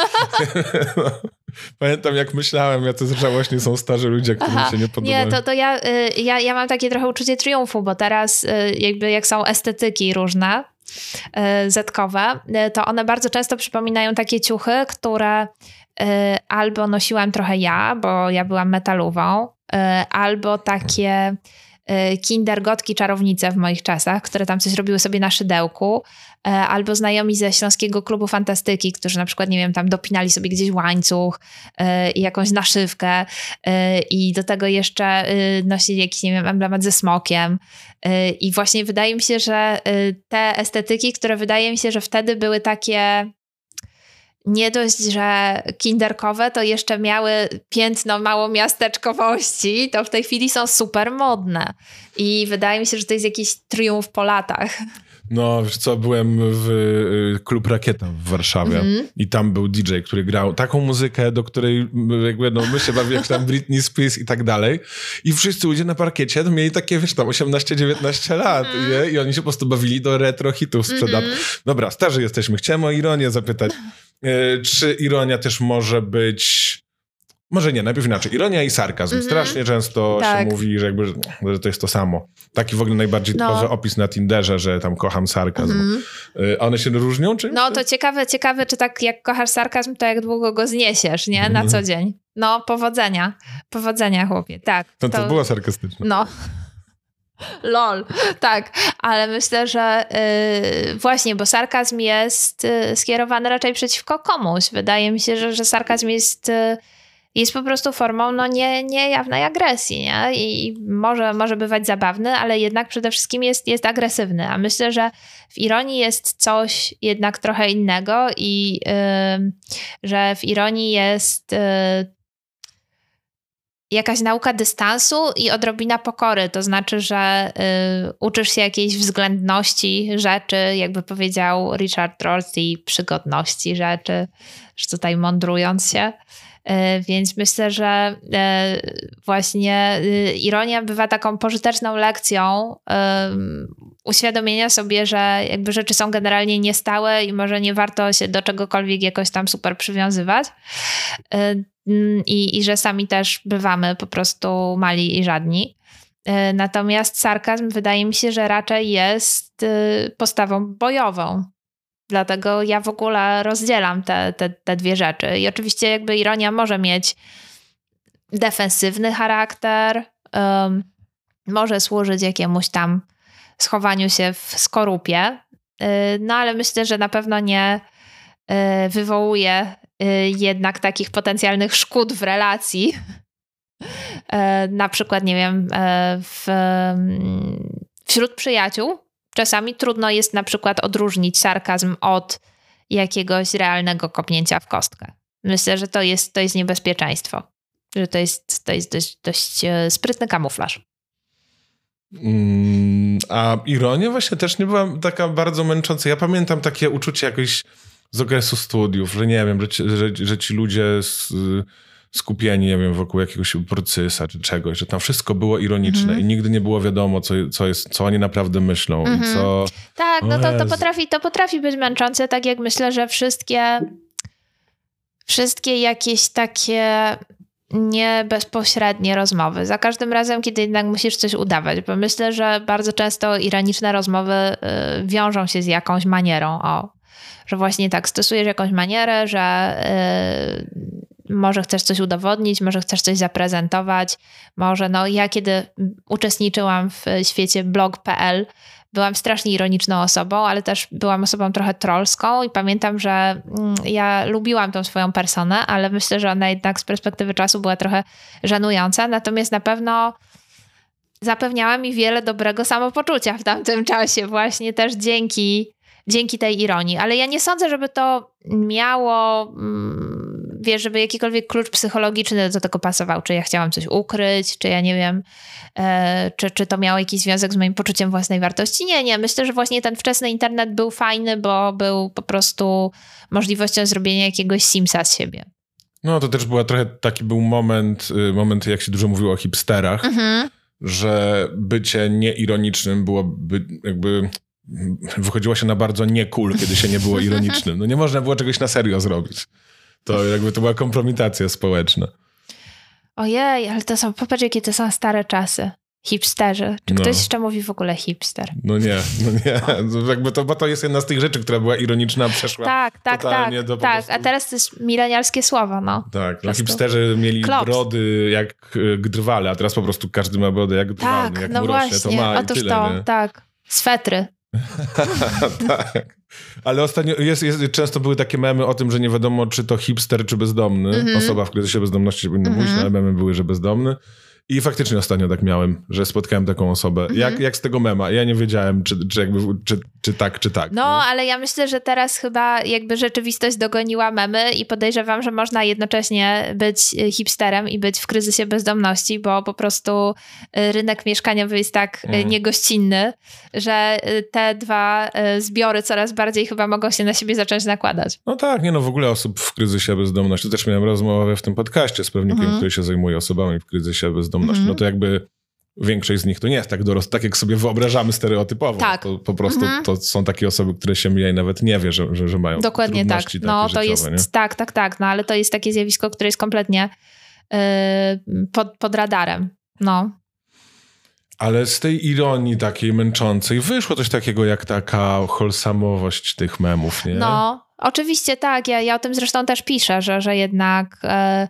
Pamiętam jak myślałem, jacy żałośnie są starzy ludzie, którym Aha, się nie podobają. Nie, to, to ja, y, ja, ja mam takie trochę uczucie triumfu, bo teraz y, jakby jak są estetyki różne, y, zetkowe, to one bardzo często przypominają takie ciuchy, które albo nosiłam trochę ja, bo ja byłam metalową, albo takie e, kindergotki czarownice w moich czasach, które tam coś robiły sobie na szydełku, e, albo znajomi ze Śląskiego Klubu Fantastyki, którzy na przykład, nie wiem, tam dopinali sobie gdzieś łańcuch i jakąś naszywkę i do tego jeszcze nosili jakiś, nie wiem, emblemat ze smokiem. I właśnie wydaje mi się, że te estetyki, które wydaje mi się, że wtedy były takie nie dość, że kinderkowe, to jeszcze miały piętno małomiasteczkowości, to w tej chwili są super modne. I wydaje mi się, że to jest jakiś triumf po latach. No, wiesz co, byłem w y, klub Rakieta w Warszawie mm -hmm. i tam był DJ, który grał taką muzykę, do której jakby, no, my się bawili, jak tam Britney Spears i tak dalej. I wszyscy ludzie na parkiecie to mieli takie, wiesz, tam 18-19 lat mm -hmm. i oni się po prostu bawili do retro hitów sprzedanych. Mm. Dobra, starzy jesteśmy. Chciałem o ironię zapytać. E, czy ironia też może być. Może nie, najpierw inaczej. Ironia i sarkazm. Mm -hmm. Strasznie często tak. się mówi, że, jakby, że to jest to samo. Taki w ogóle najbardziej no. typowy opis na Tinderze, że tam kocham sarkazm. Mm -hmm. one się różnią? Czy... No to ciekawe, ciekawe, czy tak jak kochasz sarkazm, to jak długo go zniesiesz, nie? Na co dzień. No, powodzenia. Powodzenia, chłopie. Tak. No to, to było sarkastyczne. No. Lol, tak, ale myślę, że yy, właśnie, bo sarkazm jest yy, skierowany raczej przeciwko komuś. Wydaje mi się, że, że sarkazm jest, yy, jest po prostu formą no, nie, niejawnej agresji nie? i może, może bywać zabawny, ale jednak przede wszystkim jest, jest agresywny. A myślę, że w ironii jest coś jednak trochę innego i że w ironii jest jakaś nauka dystansu i odrobina pokory. To znaczy, że y, uczysz się jakiejś względności rzeczy, jakby powiedział Richard Rorty, przygodności rzeczy, że tutaj mądrując się. Y, więc myślę, że y, właśnie y, ironia bywa taką pożyteczną lekcją uświadomienia sobie, że jakby rzeczy są generalnie niestałe i może nie warto się do czegokolwiek jakoś tam super przywiązywać. Mm, i, i że sami też bywamy po prostu mali i żadni. E, natomiast sarkazm wydaje mi się, że raczej jest y, postawą bojową. Dlatego ja w ogóle rozdzielam te, te, te dwie rzeczy. I oczywiście jakby ironia może mieć defensywny charakter, um, może służyć jakiemuś tam schowaniu się w skorupie, y, no ale myślę, że na pewno nie y, wywołuje Y, jednak takich potencjalnych szkód w relacji. E, na przykład, nie wiem, e, w, mm, wśród przyjaciół czasami trudno jest na przykład odróżnić sarkazm od jakiegoś realnego kopnięcia w kostkę. Myślę, że to jest, to jest niebezpieczeństwo. że to jest, to jest dość, dość e, sprytny kamuflaż. Mm, a ironia właśnie też nie była taka bardzo męcząca. Ja pamiętam takie uczucie jakoś z okresu studiów, że nie wiem, że ci, że, że ci ludzie z, skupieni, nie wiem, wokół jakiegoś procysa czy czegoś, że tam wszystko było ironiczne mm -hmm. i nigdy nie było wiadomo, co, co, jest, co oni naprawdę myślą mm -hmm. i mhm. co... Tak, no to, to, potrafi, to potrafi być męczące, tak jak myślę, że wszystkie wszystkie jakieś takie nie bezpośrednie rozmowy. Za każdym razem, kiedy jednak musisz coś udawać, bo myślę, że bardzo często ironiczne rozmowy y, wiążą się z jakąś manierą. O, że właśnie tak, stosujesz jakąś manierę, że y, może chcesz coś udowodnić, może chcesz coś zaprezentować, może no ja kiedy uczestniczyłam w świecie blog.pl, byłam strasznie ironiczną osobą, ale też byłam osobą trochę trollską i pamiętam, że mm, ja lubiłam tą swoją personę, ale myślę, że ona jednak z perspektywy czasu była trochę żenująca, natomiast na pewno zapewniała mi wiele dobrego samopoczucia w tamtym czasie, właśnie też dzięki, dzięki tej ironii. Ale ja nie sądzę, żeby to miało, mm, wiesz, żeby jakikolwiek klucz psychologiczny do tego pasował. Czy ja chciałam coś ukryć, czy ja nie wiem, e, czy, czy to miało jakiś związek z moim poczuciem własnej wartości. Nie, nie. Myślę, że właśnie ten wczesny internet był fajny, bo był po prostu możliwością zrobienia jakiegoś simsa z siebie. No to też była trochę taki był moment, y, moment jak się dużo mówiło o hipsterach, mhm. że bycie nieironicznym byłoby jakby wychodziło się na bardzo nie cool, kiedy się nie było ironicznym. No nie można było czegoś na serio zrobić. To jakby to była kompromitacja społeczna. Ojej, ale to są, popatrz jakie to są stare czasy. Hipsterzy. Czy no. ktoś jeszcze mówi w ogóle hipster? No nie, no nie. No. Jakby to, bo to jest jedna z tych rzeczy, która była ironiczna, przeszła Tak, tak, tak. Do tak. Prostu... A teraz to jest milenialskie słowo, no. Tak, no hipsterzy mieli Klops. brody jak e, gdrwale, a teraz po prostu każdy ma brodę jak gdrwalny. Tak, jak no mu rośnie, właśnie. to ma Otóż tyle, to, nie? tak. Swetry. tak. Ale ostatnio jest, jest, często były takie memy o tym, że nie wiadomo, czy to hipster, czy bezdomny. Mm -hmm. Osoba w kryzysie bezdomności powinna mm -hmm. mówić, no ale memy były, że bezdomny. I faktycznie ostatnio tak miałem, że spotkałem taką osobę. Mhm. Jak, jak z tego mema? Ja nie wiedziałem, czy, czy, jakby, czy, czy tak, czy tak. No, nie? ale ja myślę, że teraz chyba jakby rzeczywistość dogoniła memy i podejrzewam, że można jednocześnie być y, hipsterem i być w kryzysie bezdomności, bo po prostu y, rynek mieszkaniowy jest tak mm. niegościnny, że te dwa zbiory coraz bardziej chyba mogą się na siebie zacząć nakładać. No tak, nie no, w ogóle osób w kryzysie bezdomności. Też miałem rozmowę w tym podcaście z pewnikiem, mm. który się zajmuje osobami w kryzysie bezdomności bezdomności, mm. no to jakby większość z nich to nie jest tak dorosła, tak jak sobie wyobrażamy stereotypowo. Tak. To po prostu mm -hmm. to są takie osoby, które się mniej nawet nie wie, że, że, że mają Dokładnie tak. No to jest, nie? tak, tak, tak, no ale to jest takie zjawisko, które jest kompletnie yy, pod, pod radarem. No. Ale z tej ironii takiej męczącej wyszło coś takiego jak taka holsamowość tych memów, nie? No, oczywiście tak. Ja, ja o tym zresztą też piszę, że, że jednak... Yy,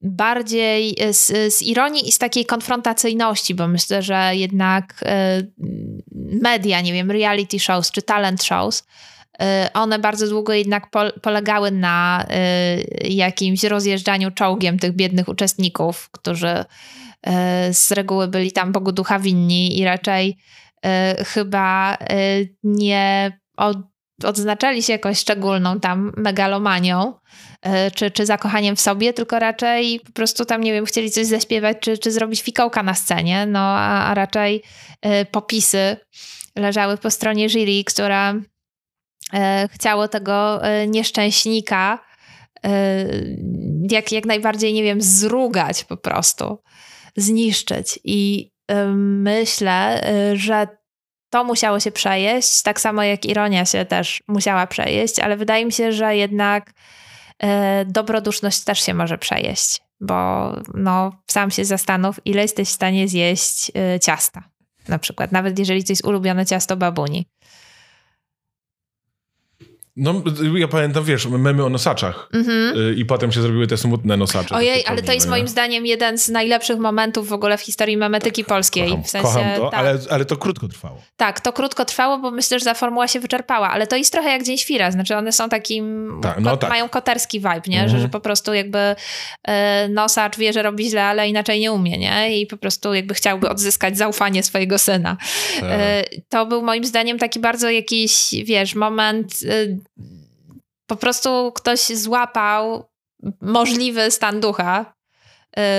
bardziej z, z, ironii i z takiej konfrontacyjności, bo myślę, że jednak e, media, nie wiem, reality shows czy talent shows, e, one bardzo długo jednak polegały na e, jakimś rozjeżdżaniu czołgiem tych biednych uczestników, którzy z reguły byli tam Bogu ducha winni i raczej chyba nie odznaczali się jakąś szczególną tam megalomanią e, czy, czy zakochaniem w sobie, tylko raczej po prostu tam, nie wiem, chcieli coś zaśpiewać, czy, czy zrobić fikołka na scenie, no a, a raczej e, popisy leżały po stronie jury, która e, chciało tego nieszczęśnika jak, jak najbardziej, nie wiem, zrugać po prostu, zniszczyć. I myślę, że to musiało się przejeść, tak samo jak ironia się też musiała przejeść, ale wydaje mi się, że jednak e, dobroduszność też się może przejeść, bo no, sam się zastanów, ile jesteś w stanie zjeść e, ciasta. Na przykład, nawet jeżeli to jest ulubione ciasto babuni. No, ja pamiętam, wiesz, memy o nosaczach mm-hmm. i potem się zrobiły te smutne nosacze. Ojej, ale to jest moim zdaniem jeden z najlepszych momentów w ogóle w historii memetyki polskiej. Kocham, w sensie, kocham to, tak. ale, ale to krótko trwało. Tak, to krótko trwało, bo myślę, że ta formuła się wyczerpała, ale to jest trochę jak Dzień Świra, znaczy one są takim, tak, no tak. mają koterski vibe, nie? Że, że po prostu jakby e, nosacz wie, że robi źle, ale inaczej nie umie, nie? I po prostu jakby chciałby odzyskać zaufanie swojego syna. Tak. E, to był moim zdaniem taki bardzo jakiś, wiesz, moment po prostu ktoś złapał możliwy stan ducha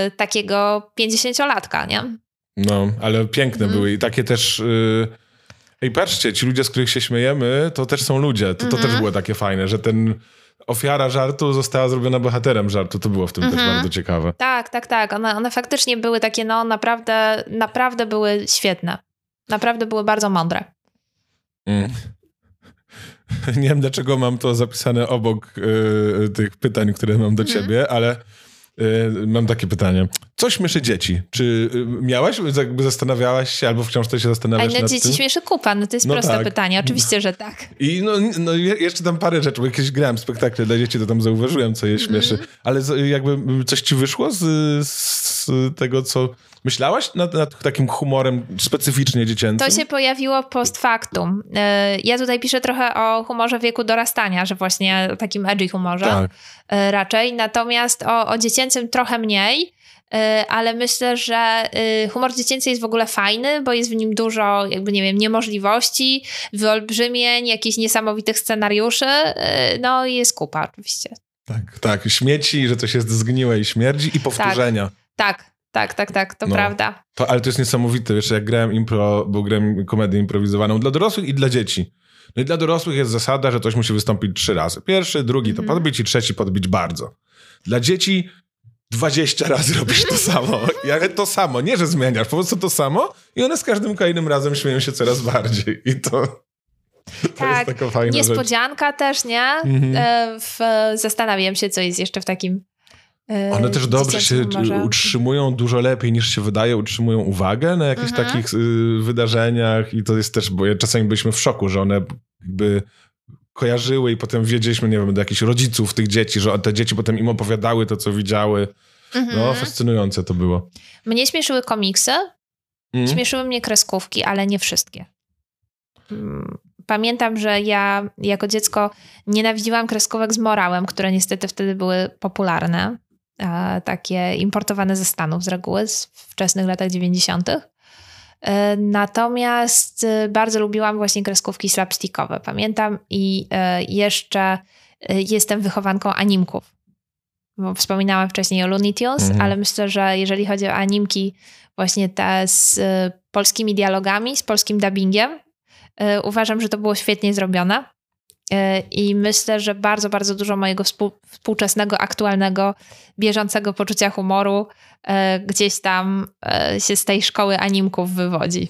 y, takiego pięćdziesięciolatka, nie? No, ale piękne mm. były i takie też... Y, ej, patrzcie, ci ludzie, z których się śmiejemy, to też są ludzie. To, to mm -hmm. też było takie fajne, że ten ofiara żartu została zrobiona bohaterem żartu. To było w tym mm -hmm. też mhm. bardzo ciekawe. Tak, tak, tak. One, one faktycznie były takie, no naprawdę, naprawdę były świetne. Naprawdę były bardzo mądre. Mm. Nie wiem, dlaczego mam to zapisane obok y, tych pytań, które mam do mm. ciebie, ale y, mam takie pytanie. Co śmieszy dzieci? Czy y, miałaś, jakby zastanawiałaś się, albo wciąż to się zastanawiasz Ale nad dzieci tym? śmieszy kupa, no to jest no proste tak. pytanie, oczywiście, że tak. I no, no jeszcze tam parę rzeczy, bo jakieś grałem spektakle dla dzieci, to tam zauważyłem, co je śmieszy. Mm. Ale jakby coś ci wyszło z, z tego, co Myślałaś nad, nad, takim humorem specyficznie dziecięcym? To się pojawiło post factum. E, ja tutaj piszę trochę o humorze wieku dorastania, że właśnie takim edgy humorze tak. E, raczej. Natomiast o, o dziecięcym trochę mniej e, ale myślę, że humor dziecięcy jest w ogóle fajny, bo jest w nim dużo, jakby nie wiem, niemożliwości, wyolbrzymień, jakichś niesamowitych scenariuszy. No i jest kupa oczywiście. Tak, tak. Śmieci, że coś jest zgniłe i śmierdzi i powtórzenia. Tak, tak. Tak, tak, tak, to no, prawda. To, ale to jest niesamowite, wiesz, jak grałem impro, bo grałem komedię improwizowaną dla dorosłych i dla dzieci. No i dla dorosłych jest zasada, że ktoś musi wystąpić trzy razy. Pierwszy, drugi to mm. podbić i trzeci podbić bardzo. Dla dzieci 20 razy robisz to samo. Jak to samo, nie że zmieniasz, po prostu to samo i one z każdym kolejnym razem śmieją się coraz bardziej. I to, to tak, jest taka fajna niespodzianka rzecz. też, nie? Mm -hmm. w, zastanawiam się, co jest jeszcze w takim E, One też dobrze się utrzymują dużo lepiej niż się wydaje, utrzymują uwagę na jakichś mhm. takich y, wydarzeniach i to jest też, bo czasami byliśmy w szoku, że one jakby kojarzyły i potem wiedzieliśmy, nie wiem, do jakichś rodziców tych dzieci, że te dzieci potem im opowiadały to, co widziały. Mhm. No, fascynujące to było. Mnie śmieszyły komiksy, mhm. śmieszyły mnie kreskówki, ale nie wszystkie. Mm, pamiętam, że ja jako dziecko nienawidziłam kreskówek z morałem, które niestety wtedy były popularne takie importowane ze Stanów z reguły, z wczesnych latach 90. E, natomiast e, bardzo lubiłam właśnie kreskówki slapstickowe. Pamiętam i e, jeszcze jestem wychowanką animków. Bo wspominałam wcześniej o Looney Tunes, mhm. ale myślę, że jeżeli chodzi o animki właśnie te z polskimi dialogami, z polskim dubbingiem, uważam, że to było świetnie zrobione. E, I myślę, że bardzo, bardzo dużo mojego współczesnego, aktualnego, bieżącego poczucia humoru e, gdzieś tam e, się z tej szkoły animków wywodzi.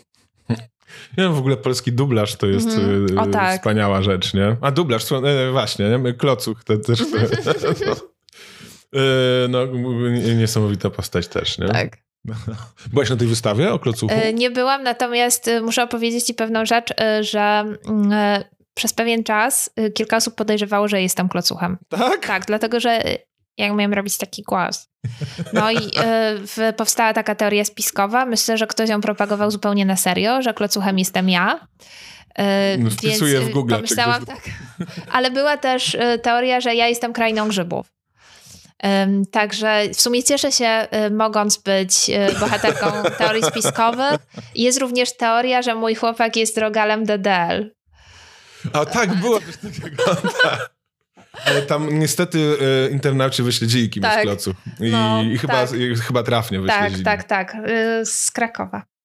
Ja w ogóle polski dublaż to jest mm, o, tak. wspaniała rzecz, nie? A dublaż, właśnie, nie? Klocuch to też. no, niesamowita postać też, nie? Tak. Byłaś na tej wystawie o klocuchu? Nie byłam, natomiast muszę opowiedzieć Ci pewną rzecz, że mm, przez pewien czas y, kilka osób podejrzewało, że jestem klocuchem. Tak? Tak, dlatego że y, jak miałem robić taki głos. No i y, powstała taka teoria spiskowa. Myślę, że ktoś ją propagował zupełnie na serio, że klocuchem jestem ja. Y, Wpisuję więc, w Google. Pomyślałam tak. Ale była też y, teoria, że ja jestem krainą grzybów. Także w sumie cieszę się, mogąc być bohaterką teorii spiskowych. Jest również teoria, że mój chłopak jest rogalem DDL. A tak, było coś takiego. Tak. Ale tam niestety e, internauci wyśledzili kimś tak. z klocu. I, no, i chyba, tak. chyba trafnie wyśledzili. Tak, tak, tak. Z Krakowa.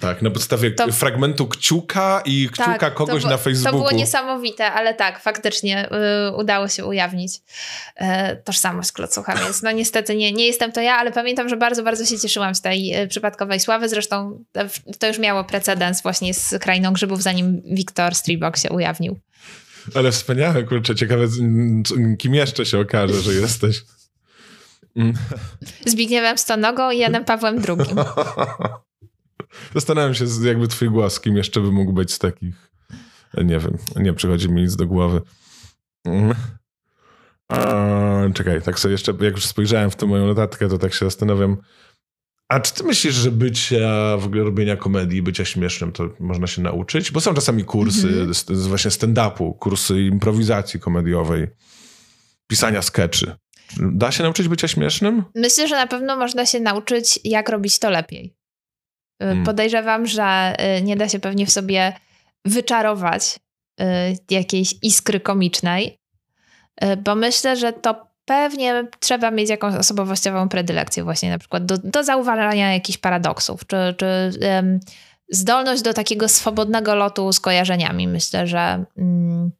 Tak, na podstawie to, fragmentu kciuka i kciuka tak, kogoś to, na Facebooku. To było niesamowite, ale tak, faktycznie y, udało się ujawnić y, tożsamość klocucha, więc no niestety nie, nie jestem to ja, ale pamiętam, że bardzo, bardzo się cieszyłam z tej y, przypadkowej sławy. Zresztą to już miało precedens właśnie z Krainą Grzybów, zanim Wiktor Stribok się ujawnił. Ale wspaniałe, kurczę, ciekawe, kim jeszcze się okaże, że jesteś. Zbigniewem Stonogą i Janem Pawłem II. Zastanawiam się, jakby twój głos, kim jeszcze by mógł być z takich. Nie wiem, nie przychodzi mi nic do głowy. A, czekaj, tak sobie jeszcze, jak już spojrzałem w tę moją notatkę, to tak się zastanawiam. A czy ty myślisz, że bycia, w ogóle robienia komedii, bycia śmiesznym, to można się nauczyć? Bo są czasami kursy mm -hmm. właśnie stand-upu, kursy improwizacji komediowej, pisania skeczy. Da się nauczyć bycia śmiesznym? Myślę, że na pewno można się nauczyć, jak robić to lepiej. Hmm. Podejrzewam, że y, nie da się pewnie w sobie wyczarować y, jakiejś iskry komicznej, y, bo myślę, że to pewnie trzeba mieć jakąś osobowościową predylekcję właśnie na przykład do, do zauważania jakichś paradoksów, czy, czy um, zdolność do takiego swobodnego lotu z kojarzeniami. Myślę, że um,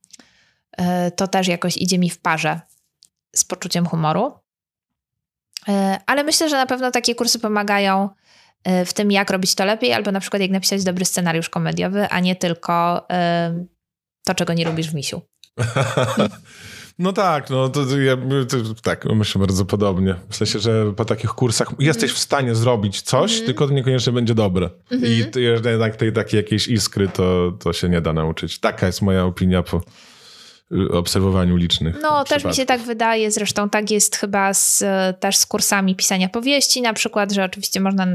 to też jakoś idzie mi w parze z poczuciem humoru. Ale myślę, że na pewno takie kursy pomagają w tym, jak robić to lepiej, albo na przykład jak napisać dobry scenariusz komediowy, a nie tylko to, czego nie lubisz w misiu. No tak, no to, ja, to, tak, myślę bardzo podobnie. W sensie, że po takich kursach jesteś w stanie zrobić coś, mm. tylko to niekoniecznie będzie dobre. Mm -hmm. I jednak tej takiej jakiejś iskry to, to się nie da nauczyć. Taka jest moja opinia po obserwowaniu licznych. No, też mi się tak wydaje, zresztą tak jest chyba z, też z kursami pisania powieści na przykład, że oczywiście można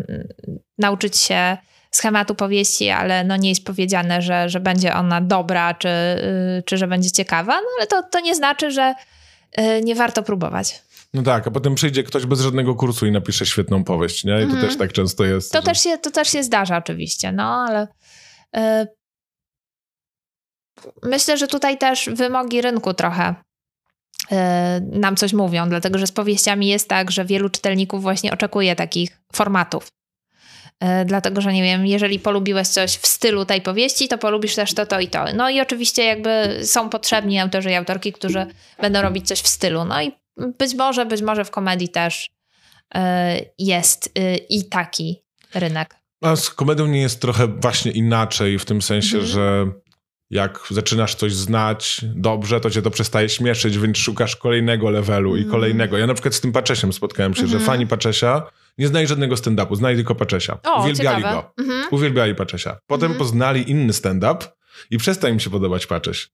nauczyć się schematu powieści, ale no nie jest powiedziane, że, że będzie ona dobra, czy, y, czy że będzie ciekawa, no ale to, to nie znaczy, że y, nie warto próbować. No tak, a potem przyjdzie ktoś bez żadnego kursu i napisze świetną powieść, nie? I to mm. też tak często jest. To, że... też się, to też się zdarza oczywiście, no ale y, myślę, że tutaj też wymogi rynku trochę y, nam coś mówią, dlatego że z powieściami jest tak, że wielu czytelników właśnie oczekuje takich formatów. E, dlatego, że nie wiem, jeżeli polubiłeś coś w stylu tej powieści, to polubisz też to, to i to. No i oczywiście jakby są potrzebni autorzy i autorki, którzy będą robić coś w stylu. No i być może, być może w komedii też e, jest i taki rynek. A z komedią nie jest trochę właśnie inaczej, w tym sensie, mhm. że jak zaczynasz coś znać dobrze, to cię to przestaje śmieszyć, więc szukasz kolejnego levelu i mhm. kolejnego. Ja na przykład z tym Paczesiem spotkałem się, mm -hmm. że mhm. fani Paczesia nie znali żadnego stand-upu, znali tylko Paczesia. O, Uwielbiali ciekawe. go. Mm -hmm. Uwielbiali Paczesia. Potem mm -hmm. poznali inny stand-up i przestał im się podobać Pacześ.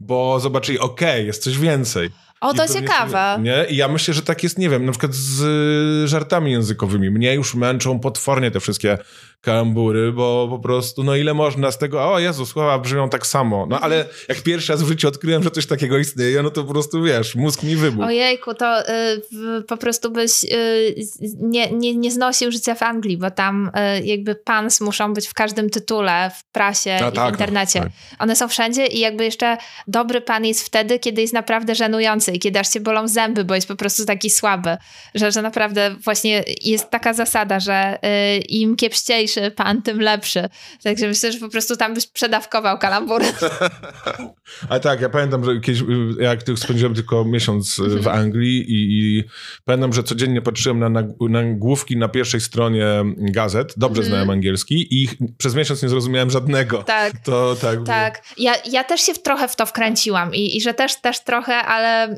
Bo zobaczyli, okej, okay, jest coś więcej. O, to ciekawe. Nie? I ja myślę, że tak jest, nie wiem, na przykład z żartami językowymi. Mnie już męczą potwornie te wszystkie kalambury, bo po prostu, no ile można z tego, o Jezu, słowa brzmią tak samo. No ale jak pierwszy raz w życiu odkryłem, że coś takiego istnieje, no to po prostu, wiesz, mózg mi wybuchł. Ojejku, to y, po prostu byś y, nie, nie, nie znosił życia w Anglii, bo tam y, jakby pans muszą być w każdym tytule, w prasie A, i tak, w internecie. Tak. One są wszędzie i jakby jeszcze dobry pan jest wtedy, kiedy jest naprawdę żenujący i kiedy aż się bolą zęby, bo jest po prostu taki słaby, że, że naprawdę właśnie jest taka zasada, że y, im kiepściejszy pan, tym lepszy. Także myślę, że po prostu tam byś przedawkował kalambury. A tak, ja pamiętam, że kiedyś, jak spędziłem tylko miesiąc y, w mhm. Anglii i, i, pamiętam, że codziennie patrzyłem na, nagłówki na pierwszej stronie gazet, dobrze mm. znałem angielski i przez miesiąc nie zrozumiałem żadnego. Tak. To tak. Tak. Ja, ja też się trochę w to wkręciłam i, i że też, też trochę, ale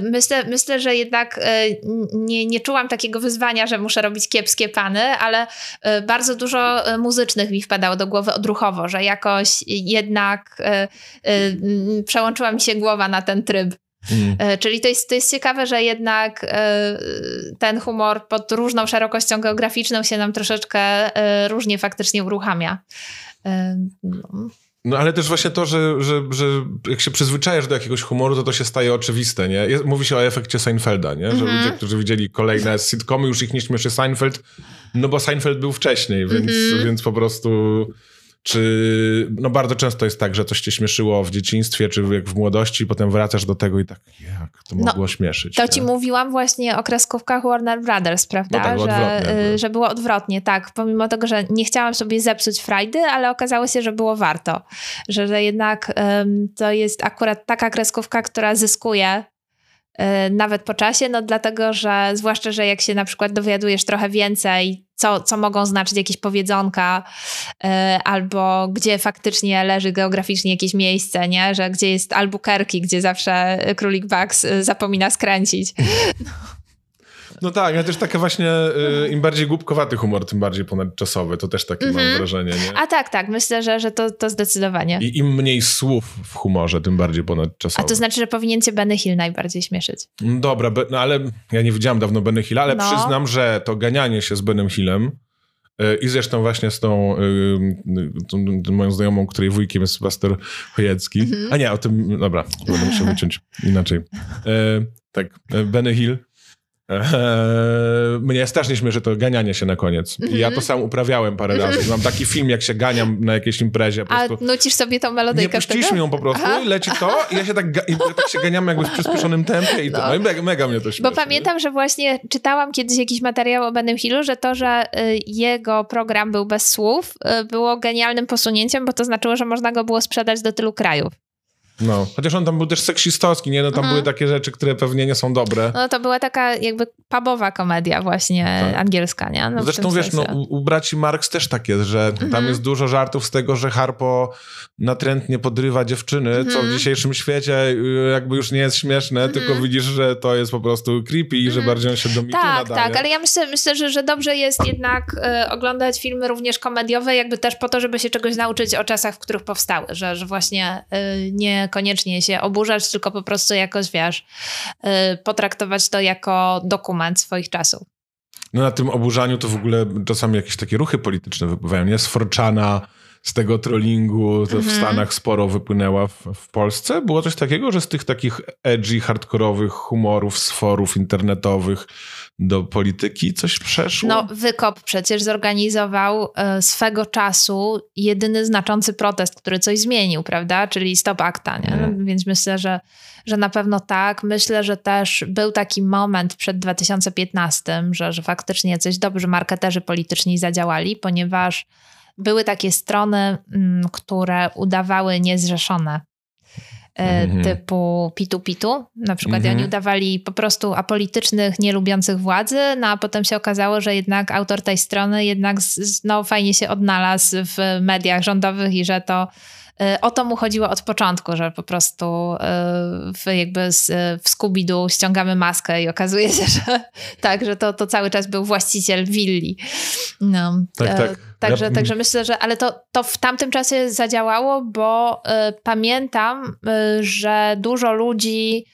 myślę, myślę że jednak y, nie, nie czułam takiego wyzwania, że muszę robić kiepskie pany, ale y, bardzo dużo muzycznych mi wpadało do głowy odruchowo, że jakoś jednak przełączyła mi się głowa na ten tryb. Mm. Czyli to jest, to jest ciekawe, że jednak ten humor pod różną szerokością geograficzną się nam troszeczkę różnie faktycznie uruchamia. No. No ale też właśnie to, że, że, że jak się przyzwyczajasz do jakiegoś humoru, to to się staje oczywiste, nie? Jest, mówi się o efekcie Seinfelda, nie? Że mm -hmm. ludzie, którzy widzieli kolejne sitcomy, już ich nie śmieszy Seinfeld, no bo Seinfeld był wcześniej, więc, mm -hmm. więc po prostu czy no bardzo często jest tak, że coś cię śmieszyło w dzieciństwie, czy jak w młodości, potem wracasz do tego i tak, jak to mogło no, śmieszyć. To nie? ci mówiłam właśnie o kreskówkach Warner Brothers, prawda? No tak, że, y, że było odwrotnie, tak. Pomimo tego, że nie chciałam sobie zepsuć frajdy, ale okazało się, że było warto. Że, że jednak um, to jest akurat taka kreskówka, która zyskuje nawet po czasie, no dlatego, że zwłaszcza, że jak się na przykład dowiadujesz trochę więcej co, co mogą znaczyć jakieś powiedzonka, yy, albo gdzie faktycznie leży geograficznie jakieś miejsce, nie? że gdzie jest Albuquerque, gdzie zawsze królik Bugs y, zapomina skręcić. No. No tak, ale też takie właśnie, y, im bardziej głupkowaty humor, tym bardziej ponadczasowy. To też takie mm -hmm. mam mhm. wrażenie, nie? A tak, tak. Myślę, że, że to, to zdecydowanie. I im mniej słów w humorze, tym bardziej ponadczasowy. A to znaczy, że powinien cię Benny Hill najbardziej śmieszyć. No dobra, no ale ja nie widziałam dawno Benny Hilla, ale no. przyznam, że to ganianie się z Benem Hillem y, i zresztą właśnie z tą, y, tą, tą moją znajomą, której wujkiem jest pastor Chojecki. Mm -hmm. A nie, o tym, dobra, będę musiał wyciąć inaczej. E, tak, Benny Hill mnie strasznie śmieszy to ganianie się na koniec. I ja to Mhm. sam uprawiałem parę razy. Mam taki film, jak się ganiam na jakiejś imprezie. A nucisz sobie tą Nie melodyjkę wtedy? mi ją po prostu, Aha. leci to i ja się tak, i tak się ganiam jakby w przyspieszonym tempie i to, No. no i mega, mega mnie to śmieszy. Bo pamiętam, że właśnie czytałam kiedyś jakiś materiał o Benym Hillu, że to, że y, jego program był bez słów, y, było genialnym posunięciem, bo to znaczyło, że można go było sprzedać do tylu krajów. No, chociaż on tam był też seksistowski, nie? No tam Mhm. były takie rzeczy, które pewnie nie są dobre. No to była taka jakby pubowa komedia właśnie Tak. angielska, nie? No, w Zresztą wiesz, no, sensie. u, u braci Marx też tak jest, że tam Mhm. jest dużo żartów z tego, że Harpo natrętnie podrywa dziewczyny, co w Mhm. dzisiejszym świecie y, jakby już nie jest śmieszne, tylko widzisz, że to jest po prostu creepy i że Mhm. bardziej on się do mitu Tak, nadaje. tak, ale ja myślę, myślę że, że dobrze jest jednak e, oglądać filmy również komediowe, jakby też po to, żeby się czegoś nauczyć o czasach, w których powstały, że, że właśnie e, niekoniecznie się oburzać, tylko po prostu jakoś, wiesz, e, potraktować to jako dokument swoich czasów. No na tym oburzaniu to w ogóle czasami jakieś takie ruchy polityczne wypływają, nie? Z Forczana, z tego trollingu, to w Mhm. Stanach sporo wypłynęła w, w Polsce. Było coś takiego, że z tych takich edgy, hardkorowych humorów, z forów internetowych do polityki coś przeszło? No, Wykop przecież zorganizował e, swego czasu jedyny znaczący protest, który coś zmienił, prawda? Czyli Stop Acta, nie? Więc myślę, że, że na pewno tak. Myślę, że też był taki moment przed 2015, że, że faktycznie coś dobrzy marketerzy polityczni zadziałali, ponieważ były takie strony, mm, które udawały niezrzeszone. E, Mhm. Typu Pitu Pitu, na przykład Mhm. oni udawali po prostu apolitycznych, nielubiących władzy, no a potem się okazało, że jednak autor tej strony jednak no, fajnie się odnalazł w mediach rządowych i że to o to mu chodziło od początku, że po prostu y, w, jakby z, w Scooby-Doo ściągamy maskę i okazuje się, że tak, że to, to cały czas był właściciel willi. No, Tak, e, tak. Także, Ja- także myślę, że ale to, to w tamtym czasie zadziałało, bo pamiętam, że dużo ludzi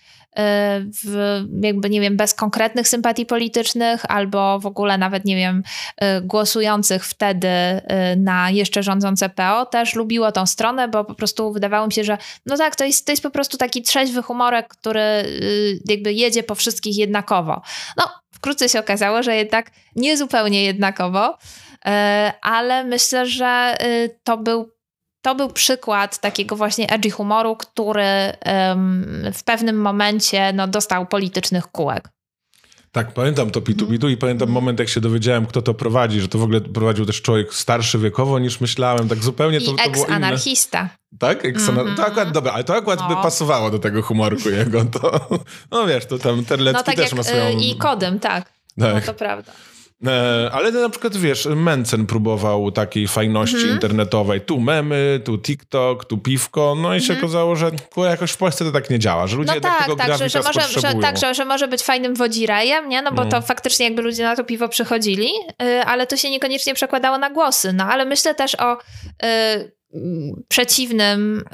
w, jakby nie wiem, bez konkretnych sympatii politycznych albo w ogóle nawet nie wiem, y, głosujących wtedy y, na jeszcze rządzące PO też lubiło tą stronę, bo po prostu wydawało mi się, że no tak, to jest, to jest po prostu taki trzeźwy humorek, który jakby jedzie po wszystkich jednakowo. No, wkrótce się okazało, że jednak nie zupełnie jednakowo, E, ale myślę, że to był, to był przykład takiego właśnie edgy humoru, który w pewnym momencie no, dostał politycznych kółek. Tak, pamiętam to Pitu Pitu i pamiętam moment, jak się dowiedziałem, kto to prowadzi, że to w ogóle prowadził też człowiek starszy wiekowo niż myślałem. Tak zupełnie I to, to było inne. ex-anarchista. Tak? Ex Mhm. To akurat, dobra, ale to akurat by No. pasowało do tego humorku jego. To, no wiesz, to tam Terlecki No tak też ma swoją... y, i Kodym, tak. No tak. to prawda. E, ale na przykład, wiesz, Mencen próbował takiej fajności Mhm. internetowej. Tu memy, tu TikTok, tu piwko. No i się okazało, że kurwa, jakoś w Polsce to tak nie działa, że ludzie No tak, tego tak, że, że, może, że, tak że, że może być fajnym wodzirejem, nie? No bo No. to faktycznie jakby ludzie na to piwo przychodzili, y, ale to się niekoniecznie przekładało na głosy. No ale myślę też o y, przeciwnym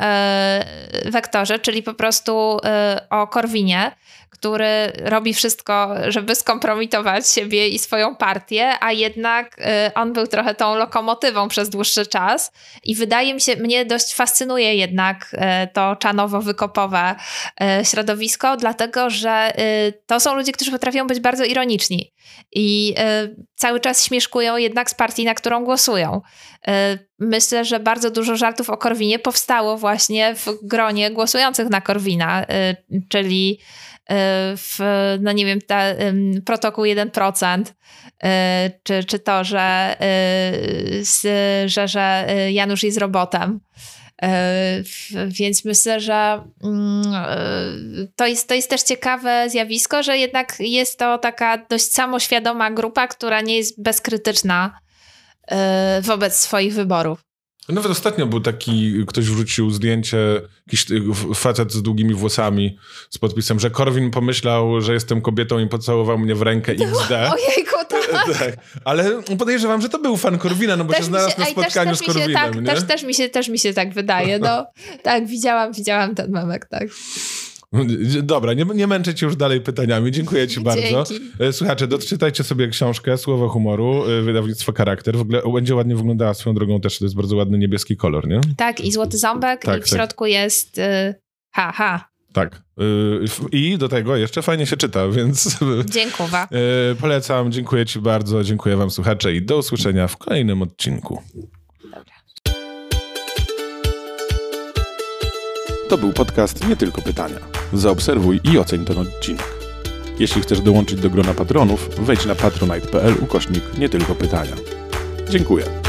y, wektorze, czyli po prostu y, o Korwinie, który robi wszystko, żeby skompromitować siebie i swoją partię, a jednak y, on był trochę tą lokomotywą przez dłuższy czas i wydaje mi się, mnie dość fascynuje jednak y, to czanowo-wykopowe y, środowisko, dlatego że to są ludzie, którzy potrafią być bardzo ironiczni i cały czas śmieszkują jednak z partii, na którą głosują. Myślę, że bardzo dużo żartów o Korwinie powstało właśnie w gronie głosujących na Korwina, czyli w, no nie wiem, ta, protokół 1%, y, czy, czy to, że, s, że, że Janusz jest robotem. Więc myślę, że mm, to jest, to jest też ciekawe zjawisko, że jednak jest to taka dość samoświadoma grupa, która nie jest bezkrytyczna wobec swoich wyborów. Nawet ostatnio był taki, ktoś wrzucił zdjęcie, jakiś y, facet z długimi włosami z podpisem, że Korwin pomyślał, że jestem kobietą i pocałował mnie w rękę XD. Ojejku, tak. tak. Ale podejrzewam, że to był fan Korwina, no bo się mi znalazł na ej, też- spotkaniu też z się, Korwinem, tak, też, też, mi się, też mi się tak wydaje, no. tak, widziałam, widziałam ten memek, tak. Dobra, nie, nie męczę cię już dalej pytaniami. Dziękuję ci bardzo. Dzięki. E, Słuchajcie, doczytajcie sobie książkę Słowo humoru, e, wydawnictwo Charakter. W ogóle będzie ładnie wyglądała swoją drogą też, to jest bardzo ładny niebieski kolor, nie? Tak, i Złoty Ząbek Tak, i w tak. środku jest y, ha, ha. Tak. I do tego jeszcze fajnie się czyta, więc. Dziękuję. Polecam, dziękuję Ci bardzo, dziękuję Wam słuchacze i do usłyszenia w kolejnym odcinku. To był podcast Nie Tylko Pytania. Zaobserwuj i oceń ten odcinek. Jeśli chcesz dołączyć do grona patronów, wejdź na patronite.pl ukośnik Nie Tylko Pytania. Dziękuję.